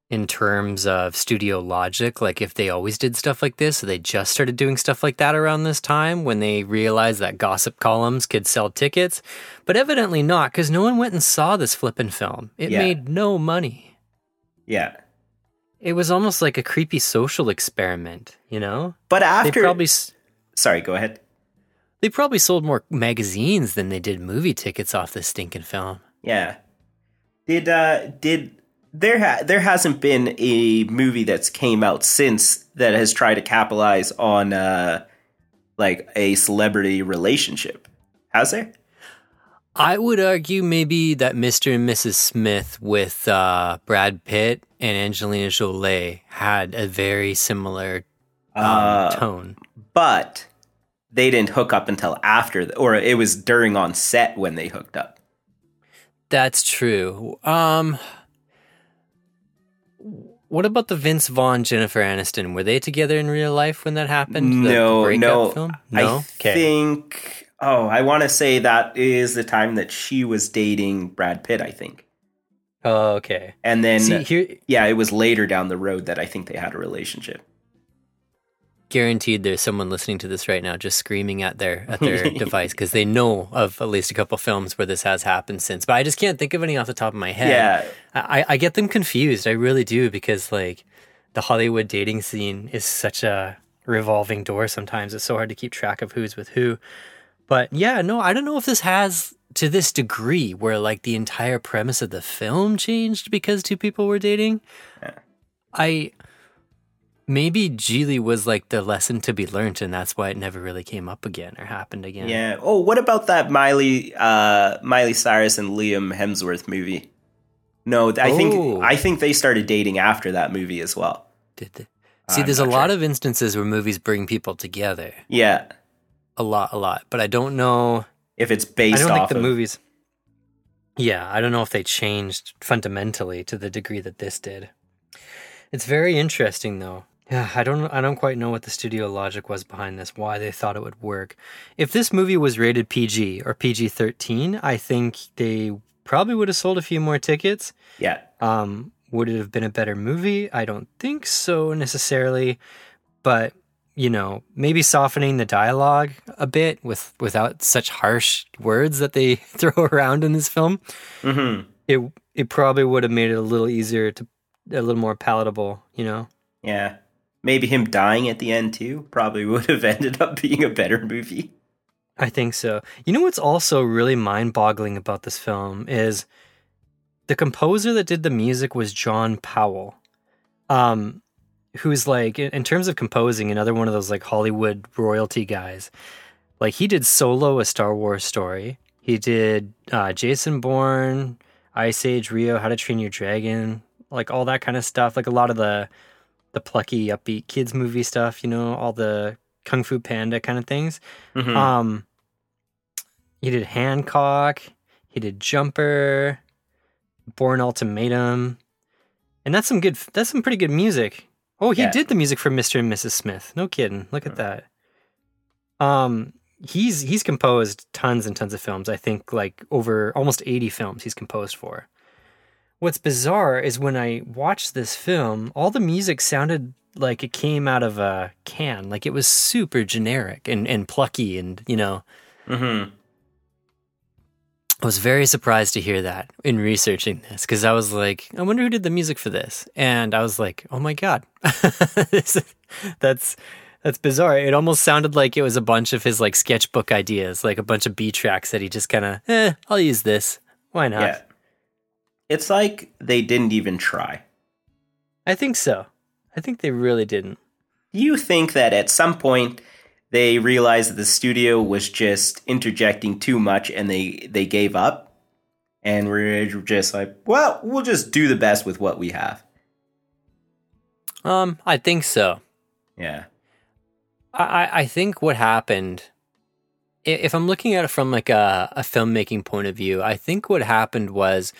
in terms of studio logic. Like, if they always did stuff like this, or they just started doing stuff like that around this time when they realized that gossip columns could sell tickets. But evidently not, because no one went and saw this flippin' film. It Yeah. made no money. Yeah. It was almost like a creepy social experiment, you know? But They after. probably. s- Sorry, go ahead. They probably sold more magazines than they did movie tickets off this stinking film. Yeah. Did uh did there ha- there hasn't been a movie that's came out since that has tried to capitalize on uh like a celebrity relationship. Has there? I would argue maybe that Mr. and Mrs. Smith with uh, Brad Pitt and Angelina Jolie had a very similar um, Uh, tone. but they didn't hook up until after, the, or it was during on set when they hooked up. That's true. Um, what about the Vince Vaughn Jennifer Aniston? Were they together in real life when that happened? The- the no, breakup no. Film? I Okay. think. Oh, I want to say that is the time that she was dating Brad Pitt. I think, Oh, okay. and then See here, yeah, it was later down the road that I think they had a relationship. Guaranteed there's someone listening to this right now just screaming at their at their [LAUGHS] device because they know of at least a couple films where this has happened since. But I just can't think of any off the top of my head. Yeah. I, I get them confused. I really do because like the Hollywood dating scene is such a revolving door. Sometimes it's so hard to keep track of who's with who. But yeah, no, I don't know if this has to this degree where like the entire premise of the film changed because two people were dating. I maybe Gigli was like the lesson to be learned, and that's why it never really came up again or happened again. Yeah. Oh, what about that Miley uh Miley Cyrus and Liam Hemsworth movie? No, I Oh. think I think they started dating after that movie as well. Did they? See, I'm there's a not lot of instances where movies bring people together. Yeah. A lot, a lot. But I don't know. If it's based. I don't think the of movies. Yeah, I don't know if they changed fundamentally to the degree that this did. It's very interesting, though. Yeah, I don't. I don't quite know what the studio logic was behind this. Why they thought it would work. If this movie was rated PG or PG thirteen, I think they probably would have sold a few more tickets. Yeah. Um, would it have been a better movie? I don't think so necessarily, but you know, maybe softening the dialogue a bit with without such harsh words that they [LAUGHS] throw around in this film. Mhm. It it probably would have made it a little easier to a little more palatable, you know. Yeah. Maybe him dying at the end too probably [LAUGHS] would have ended up being a better movie. I think so. You know what's also really mind-boggling about this film is the composer that did the music was John Powell. Um who's like in terms of composing another one of those like Hollywood royalty guys. Like he did Solo a Star Wars story. He did uh, Jason Bourne, Ice Age, Rio, How to Train Your Dragon, like all that kind of stuff. Like a lot of the the plucky, upbeat kids movie stuff. You know, all the Kung Fu Panda kind of things. Mhm. Um, he did Hancock. He did Jumper, Bourne Ultimatum, and that's some good. That's some pretty good music. Oh, he Yeah. did the music for Mr. and Mrs. Smith. No kidding. Look at that. Um, he's he's composed tons and tons of films. I think like over almost eighty films he's composed for. What's bizarre is when I watched this film, all the music sounded like it came out of a can. Like it was super generic and, and plucky and, you know, Mhm. I was very surprised to hear that in researching this because I was like, I wonder who did the music for this, and I was like, oh my god, [LAUGHS] that's that's bizarre. It almost sounded like it was a bunch of his like sketchbook ideas, like a bunch of B tracks that he just kind of, eh, I'll use this. Why not? Yeah. It's like they didn't even try. I think so. I think they really didn't. You think that at some point they realized that the studio was just interjecting too much and they they gave up and we're just like, well, we'll just do the best with what we have. Um, I think so. Yeah. I, I- think what happened, if I'm looking at it from like a, a filmmaking point of view, I think what happened was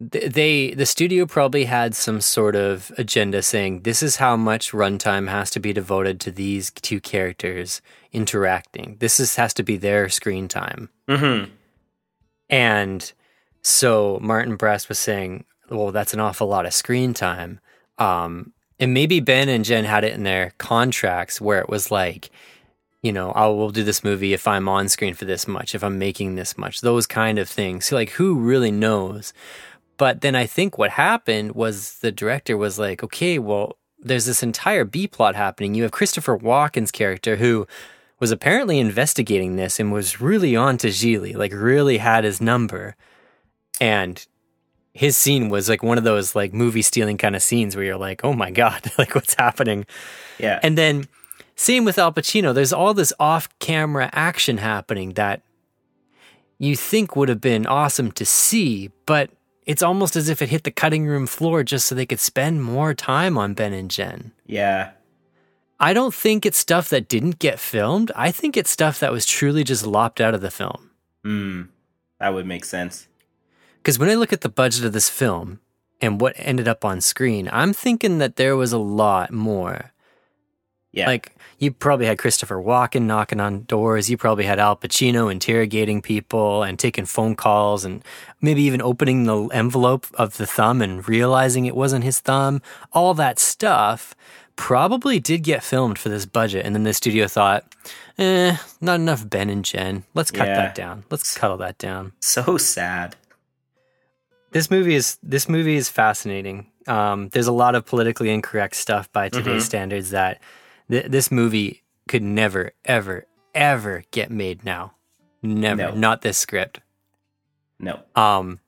they the studio probably had some sort of agenda saying this is how much runtime has to be devoted to these two characters interacting. This is has to be their screen time. Mm-hmm. And so Martin Brest was saying, well, that's an awful lot of screen time. Um, and maybe Ben and Jen had it in their contracts where it was like, you know, I will do this movie if I'm on screen for this much, if I'm making this much, those kind of things. So like, who really knows? But then I think what happened was the director was like, okay, well, there's this entire B plot happening. You have Christopher Walken's character who was apparently investigating this and was really on to Gigli, like really had his number. And his scene was like one of those like movie stealing kind of scenes where you're like, oh my God, [LAUGHS] like what's happening? Yeah. And then same with Al Pacino, there's all this off camera action happening that you think would have been awesome to see, but it's almost as if it hit the cutting room floor just so they could spend more time on Ben and Jen. yeah. I don't think it's stuff that didn't get filmed. I think it's stuff that was truly just lopped out of the film. Mm. That would make sense. Because when I look at the budget of this film and what ended up on screen, I'm thinking that there was a lot more. Yeah. Like, you probably had Christopher Walken knocking on doors. You probably had Al Pacino interrogating people and taking phone calls and maybe even opening the envelope of the thumb and realizing it wasn't his thumb. All that stuff probably did get filmed for this budget. And then the studio thought, eh, not enough Ben and Jen. Let's cut Yeah. that down. Let's cuddle that down. so sad. this movie is this movie is fascinating. Um, there's a lot of politically incorrect stuff by today's standards that th- this movie could never, ever, ever get made now. Never, No. not this script. No. Um,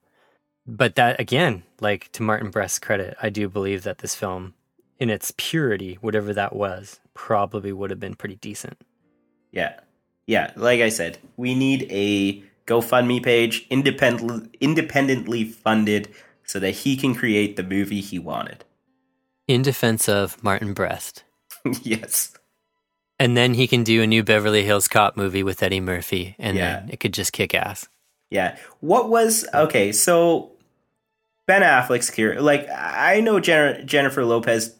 but that again, like to Martin Brest's credit, I do believe that this film, in its purity, whatever that was, probably would have been pretty decent. Yeah. Yeah. Like I said, we need a GoFundMe page, independently independently funded, so that he can create the movie he wanted. In defense of Martin Brest. [LAUGHS] yes. And then he can do a new Beverly Hills Cop movie with Eddie Murphy, and Yeah. then it could just kick ass. Yeah. What was okay? So Ben Affleck's career, like I know Jen- Jennifer Lopez,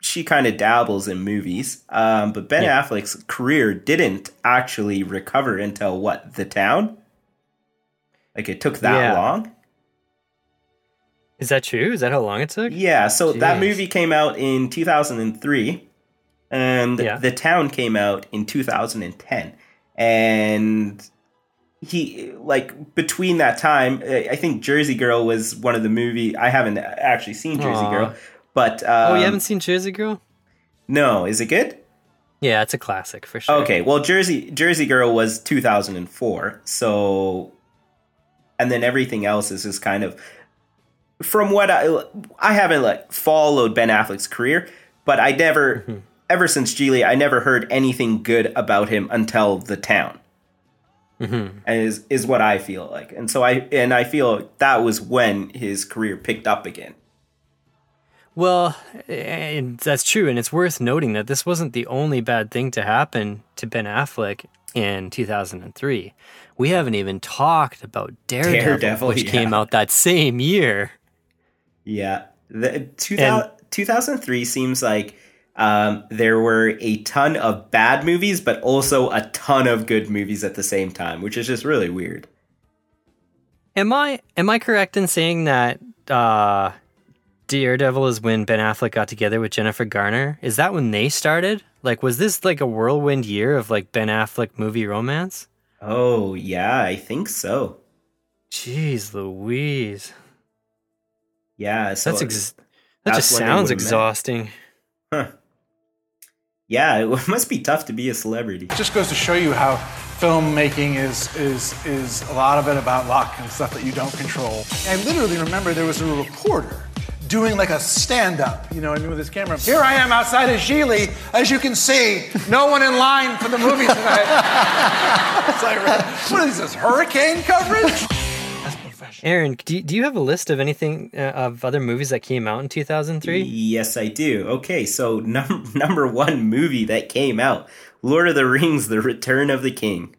she kind of dabbles in movies, um, but Ben Yeah. Affleck's career didn't actually recover until what? The Town. Like it took that Yeah. long. Is that true? Is that how long it took? Yeah. So that movie came out in 2003, and Yeah. The Town came out in 2010, and he like between that time i think jersey girl was one of the movie i haven't actually seen jersey Aw. girl but um, oh, you haven't seen Jersey Girl? no is it good Yeah, it's a classic for sure. okay well jersey jersey girl was 2004 so and then everything else is just kind of from what i i haven't like followed ben affleck's career but i never ever since Gigli, i never heard anything good about him until the town mm-hmm. and is is what I feel like. And so I and I feel that was when his career picked up again. Well, and that's true, and it's worth noting that this wasn't the only bad thing to happen to Ben Affleck in 2003. We haven't even talked about Daredevil, Daredevil, which yeah. came out that same year. Yeah. The 2000, 2003 seems like um, there were a ton of bad movies, but also a ton of good movies at the same time, which is just really weird. Am I am I correct in saying that uh, Daredevil is when Ben Affleck got together with Jennifer Garner? Is that when they started? Like, was this like a whirlwind year of like Ben Affleck movie romance? Oh, yeah, I think so. Jeez, Louise, Yeah, so that's ex- that just sounds exhausting. huh. Yeah, [LAUGHS] it must be tough to be a celebrity. It just goes to show you how filmmaking is is is a lot of it about luck and stuff that you don't control. I literally remember there was a reporter doing like a stand-up, you know, what I mean, with his camera. Here I am outside of Gigli. As you can see, no one in line for the movie tonight. [LAUGHS] it's like, what is this, hurricane coverage? Professional. Aaron, do you, do you have a list of anything uh, of other movies that came out in 2003? Yes, I do. Okay, so num- [LAUGHS] number one movie that came out Lord of the Rings The Return of the King.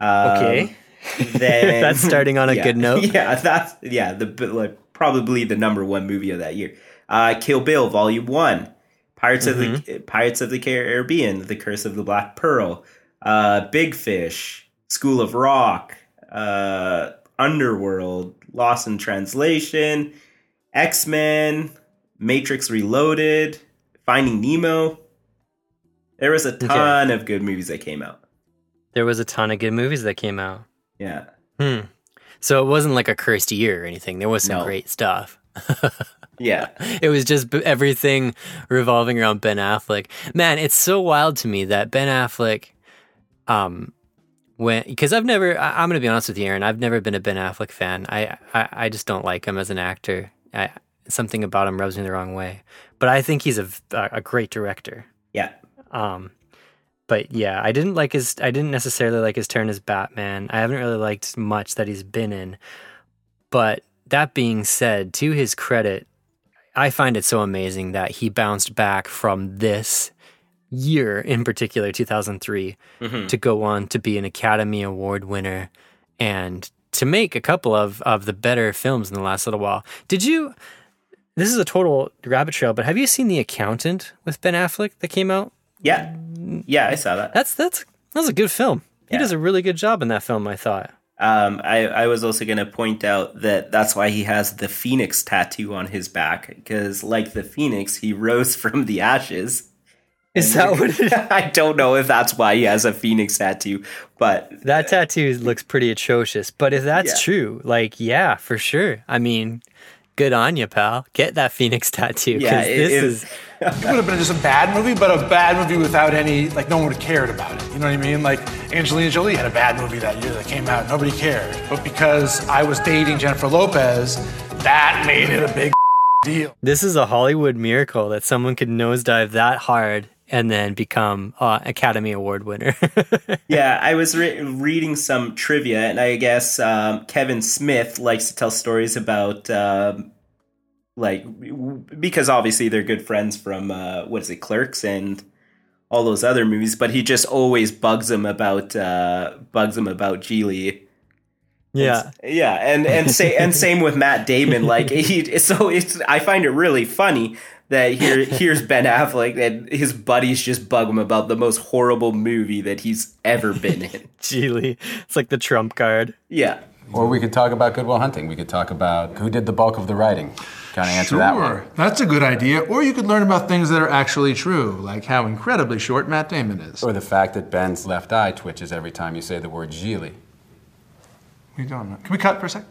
Um, Okay. [LAUGHS] then That's starting on a yeah, good [LAUGHS] note. Yeah, that's yeah, the like probably the number one movie of that year. Uh, Kill Bill Volume One, Pirates of Mm-hmm. the Pirates of the Caribbean, The Curse of the Black Pearl, uh, Big Fish, School of Rock, uh, Underworld, Lost in Translation, X Men, Matrix Reloaded, Finding Nemo. There was a ton of good movies that came out. There was a ton of good movies that came out. Yeah. Hmm. So it wasn't like a cursed year or anything. There was some No. great stuff. [LAUGHS] Yeah. It was just everything revolving around Ben Affleck. Man, it's so wild to me that Ben Affleck, um, when because I've never, I, I'm going to be honest with you, Aaron. I've never been a Ben Affleck fan. I, I, I just don't like him as an actor. I, something about him rubs me the wrong way. But I think he's a, a great director. Yeah. Um, but yeah, I didn't like his. I didn't necessarily like his turn as Batman. I haven't really liked much that he's been in. But that being said, to his credit, I find it so amazing that he bounced back from this year in particular, 2003, to go on to be an Academy Award winner and to make a couple of, of the better films in the last little while. Did you? This is a total rabbit trail, but have you seen The Accountant with Ben Affleck that came out? Yeah. Yeah, I saw that. That's that's that was a good film. He does a really good job in that film. I thought. Um, I, I was also going to point out that that's why he has the phoenix tattoo on his back because, like the phoenix, he rose [LAUGHS] from the ashes. Is that what it? [LAUGHS] I don't know if that's why he has a phoenix tattoo, but That uh, tattoo looks pretty atrocious. But if that's Yeah. true, like yeah, for sure. I mean, good on you, pal. Get that phoenix [LAUGHS] tattoo. yeah, it, this it- is [LAUGHS] It would have been just a bad movie, but a bad movie without any, like, no one would have cared about it. You know what I mean? Like, Angelina Jolie had a bad movie that year that came out, nobody cared. But because I was dating Jennifer Lopez, that made it a big deal. this is a Hollywood miracle that someone could nosedive that hard and then become uh, Academy Award winner. [LAUGHS] yeah. I was re- reading some trivia, and I guess um, Kevin Smith likes to tell stories about. Um, like w- because obviously they're good friends from uh what is it clerks and all those other movies but he just always bugs him about uh bugs him about Gigli yeah. yeah and and say and same with Matt Damon like [LAUGHS] he so it's I find it really funny that [LAUGHS] here here's Ben Affleck and his buddies just bug him about the most horrible movie that he's ever been in [LAUGHS] Gigli. It's like the trump card. yeah Or we could talk about Good Will Hunting. We could talk about who did the bulk of the writing. Kind of answer that one. Sure, that's a good idea. Or you could learn about things that are actually true, like how incredibly short Matt Damon is. Or the fact that Ben's left eye twitches every time you say the word Gigli. We don't know. Can we cut for a sec?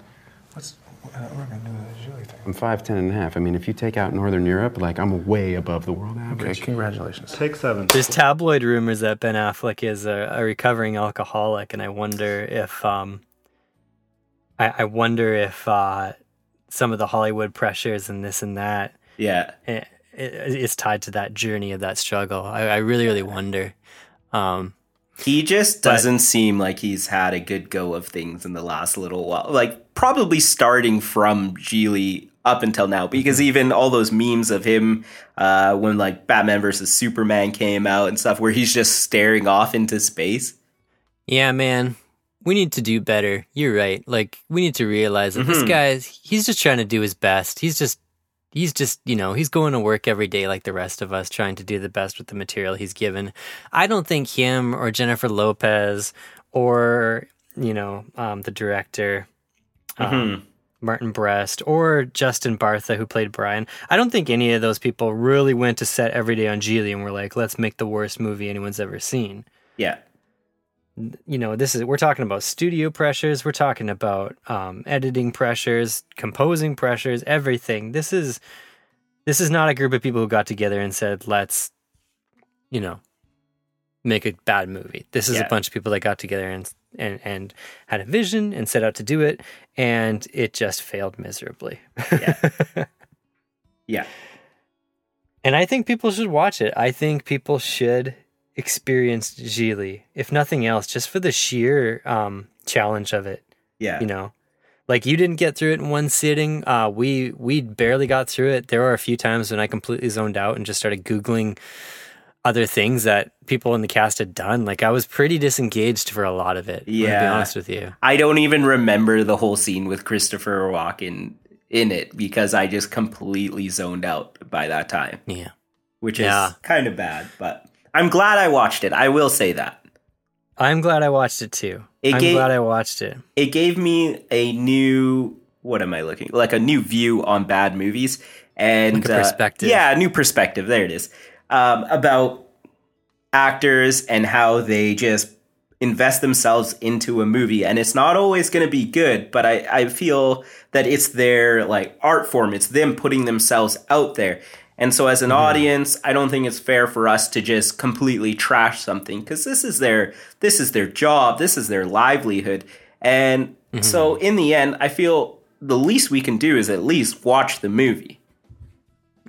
What's uh, we're gonna do the Julie thing? I'm 5'10 and a half. I mean, if you take out Northern Europe, like, I'm way above the world Okay, average. congratulations. Take seven. There's tabloid rumors that Ben Affleck is a, a recovering alcoholic, and I wonder if um, I, I wonder if uh, some of the Hollywood pressures and this and that yeah i- i- is tied to that journey of that struggle. I, I really, really wonder. Um, He just doesn't seem like he's had a good go of things in the last little while. Like probably starting from Gigli up until now, because Mm-hmm. even all those memes of him uh, when like Batman versus Superman came out and stuff, where he's just staring off into space. Yeah, man. We need to do better. You're right. Like we need to realize that this guy's he's just trying to do his best. He's just he's just, you know, he's going to work every day like the rest of us trying to do the best with the material he's given. I don't think him or Jennifer Lopez or, you know, um, the director um, Martin Brest or Justin Bartha, who played Brian. I don't think any of those people really went to set every day on Gigli and were like, let's make the worst movie anyone's ever seen Yeah, you know this is we're talking about studio pressures we're talking about um, editing pressures composing pressures everything. This is this is not a group of people who got together and said let's you know make a bad movie. This is Yeah. a bunch of people that got together and and and had a vision and set out to do it and it just failed miserably. Yeah. [LAUGHS] yeah, and i think people should watch it. I think people should experience Gigli, if nothing else just for the sheer um, challenge of it yeah. you know? Like you didn't get through it in one sitting. Uh we we barely got through it. There were a few times when i completely zoned out and just started googling other things that people in the cast had done. Like i was pretty disengaged for a lot of it yeah to be honest with you. I don't even remember the whole scene with Christopher Walken in it because I just completely zoned out by that time, yeah. Which is Yeah. kind of bad. But I'm glad I watched it. I will say that. i'm glad i watched it too It i'm gave- glad i watched it it gave me a new what am I looking like a new view on bad movies and Like uh, perspective. yeah, a new perspective. There it is um, about actors and how they just invest themselves into a movie, and it's not always going to be good. But I I feel that it's their like art form. It's them putting themselves out there. And so, as an mm-hmm. audience, I don't think it's fair for us to just completely trash something because this is their this is their job, this is their livelihood, and mm-hmm. so in the end, I feel the least we can do is at least watch the movie.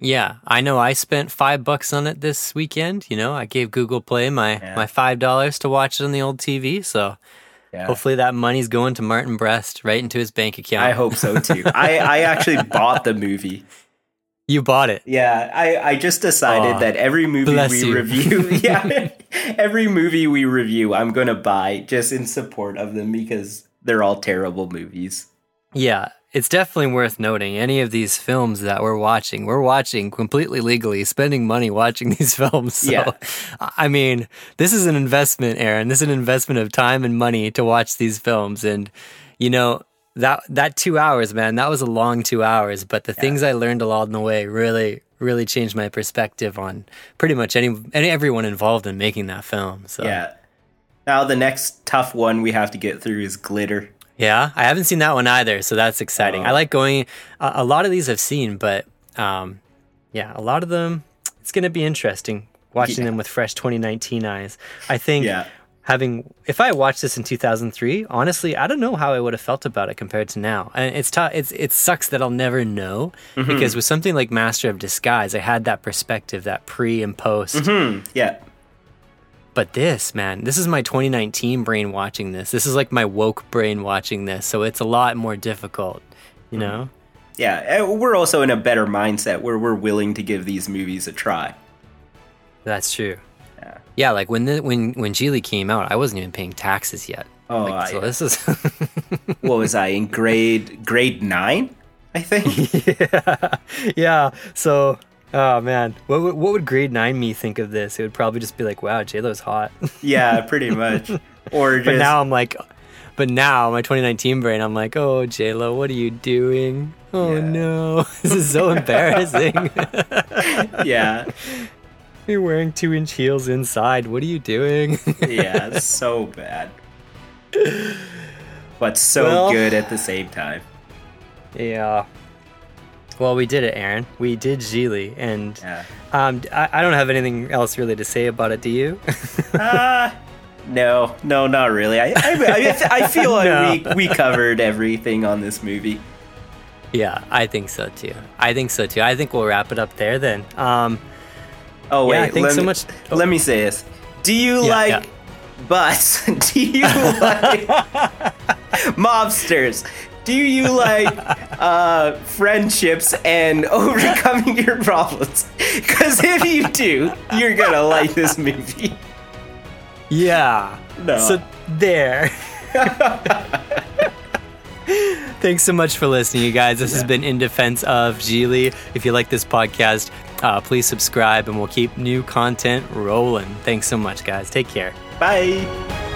yeah i know i spent five bucks on it this weekend you know i gave google play my my five dollars to watch it on the old tv so Yeah. hopefully that money's going to martin brest right into his bank account I hope so too. I, I actually [LAUGHS] bought the movie. You bought it Yeah, I, I just decided that every movie we you. review, [LAUGHS] [LAUGHS] yeah, every movie we review, I'm gonna buy just in support of them because they're all terrible movies. Yeah, it's definitely worth noting. Any of these films that we're watching, we're watching completely legally, spending money watching [LAUGHS] these films. So, Yeah. I mean, this is an investment, Aaron. This is an investment of time and money to watch these films. And, you know, that that two hours, man, that was a long two hours. But the things I learned along the way really, really changed my perspective on pretty much any, any everyone involved in making that film. So, Yeah. Now the next tough one we have to get through is Glitter. Yeah, I haven't seen that one either, so that's exciting. Oh. I like going. A, a lot of these I've seen, but um, yeah, a lot of them. It's going to be interesting watching Yeah. them with fresh 2019 eyes. I think Yeah. Having if I watched this in 2003, honestly, I don't know how I would have felt about it compared to now. And it's tough. It's it sucks that I'll never know Mm-hmm. because with something like Master of Disguise, I had that perspective, that pre and post. Mm-hmm. Yeah. But this, man, this is my 2019 brain watching this. This is like my woke brain watching this. So it's a lot more difficult, you know? Yeah. uh, We're also in a better mindset where we're willing to give these movies a try. That's true. Yeah. Yeah, like when the, when when Gigli came out, I wasn't even paying taxes yet. Oh, Like, so this is [LAUGHS] What was I in grade grade nine? I think. [LAUGHS] yeah. So oh man, what would, what would grade nine me think of this? It would probably just be like, wow, J Lo's hot. yeah, pretty much. [LAUGHS] Or just but now I'm like, but now my 2019 brain, I'm like, oh J Lo, what are you doing? Oh Yeah. no, this is so embarrassing. yeah, You're wearing two inch heels inside. What are you doing? yeah, [LAUGHS] so bad. But so Well- good at the same time. yeah. Well, we did it, Aaron. We did Gigli, and Yeah. um, I, I don't have anything else really to say about it. Do you? Ah, no, no, not really. I, I, I, I feel like [LAUGHS] No. we, we covered everything on this movie. yeah, I think so too. I think so too. I think we'll wrap it up there then. Um, Oh Yeah, wait, I think let so me, much- Let me say this: Do you Yeah, like yeah. [LAUGHS] Do you [LAUGHS] like mobsters? Do you like uh, friendships and [LAUGHS] overcoming your problems? Because if you do, you're gonna like this movie. Yeah. No. So there. Thanks so much for listening, you guys. This has been In Defense of Gigli. If you like this podcast, uh, please subscribe and we'll keep new content rolling. Thanks so much, guys. Take care. Bye.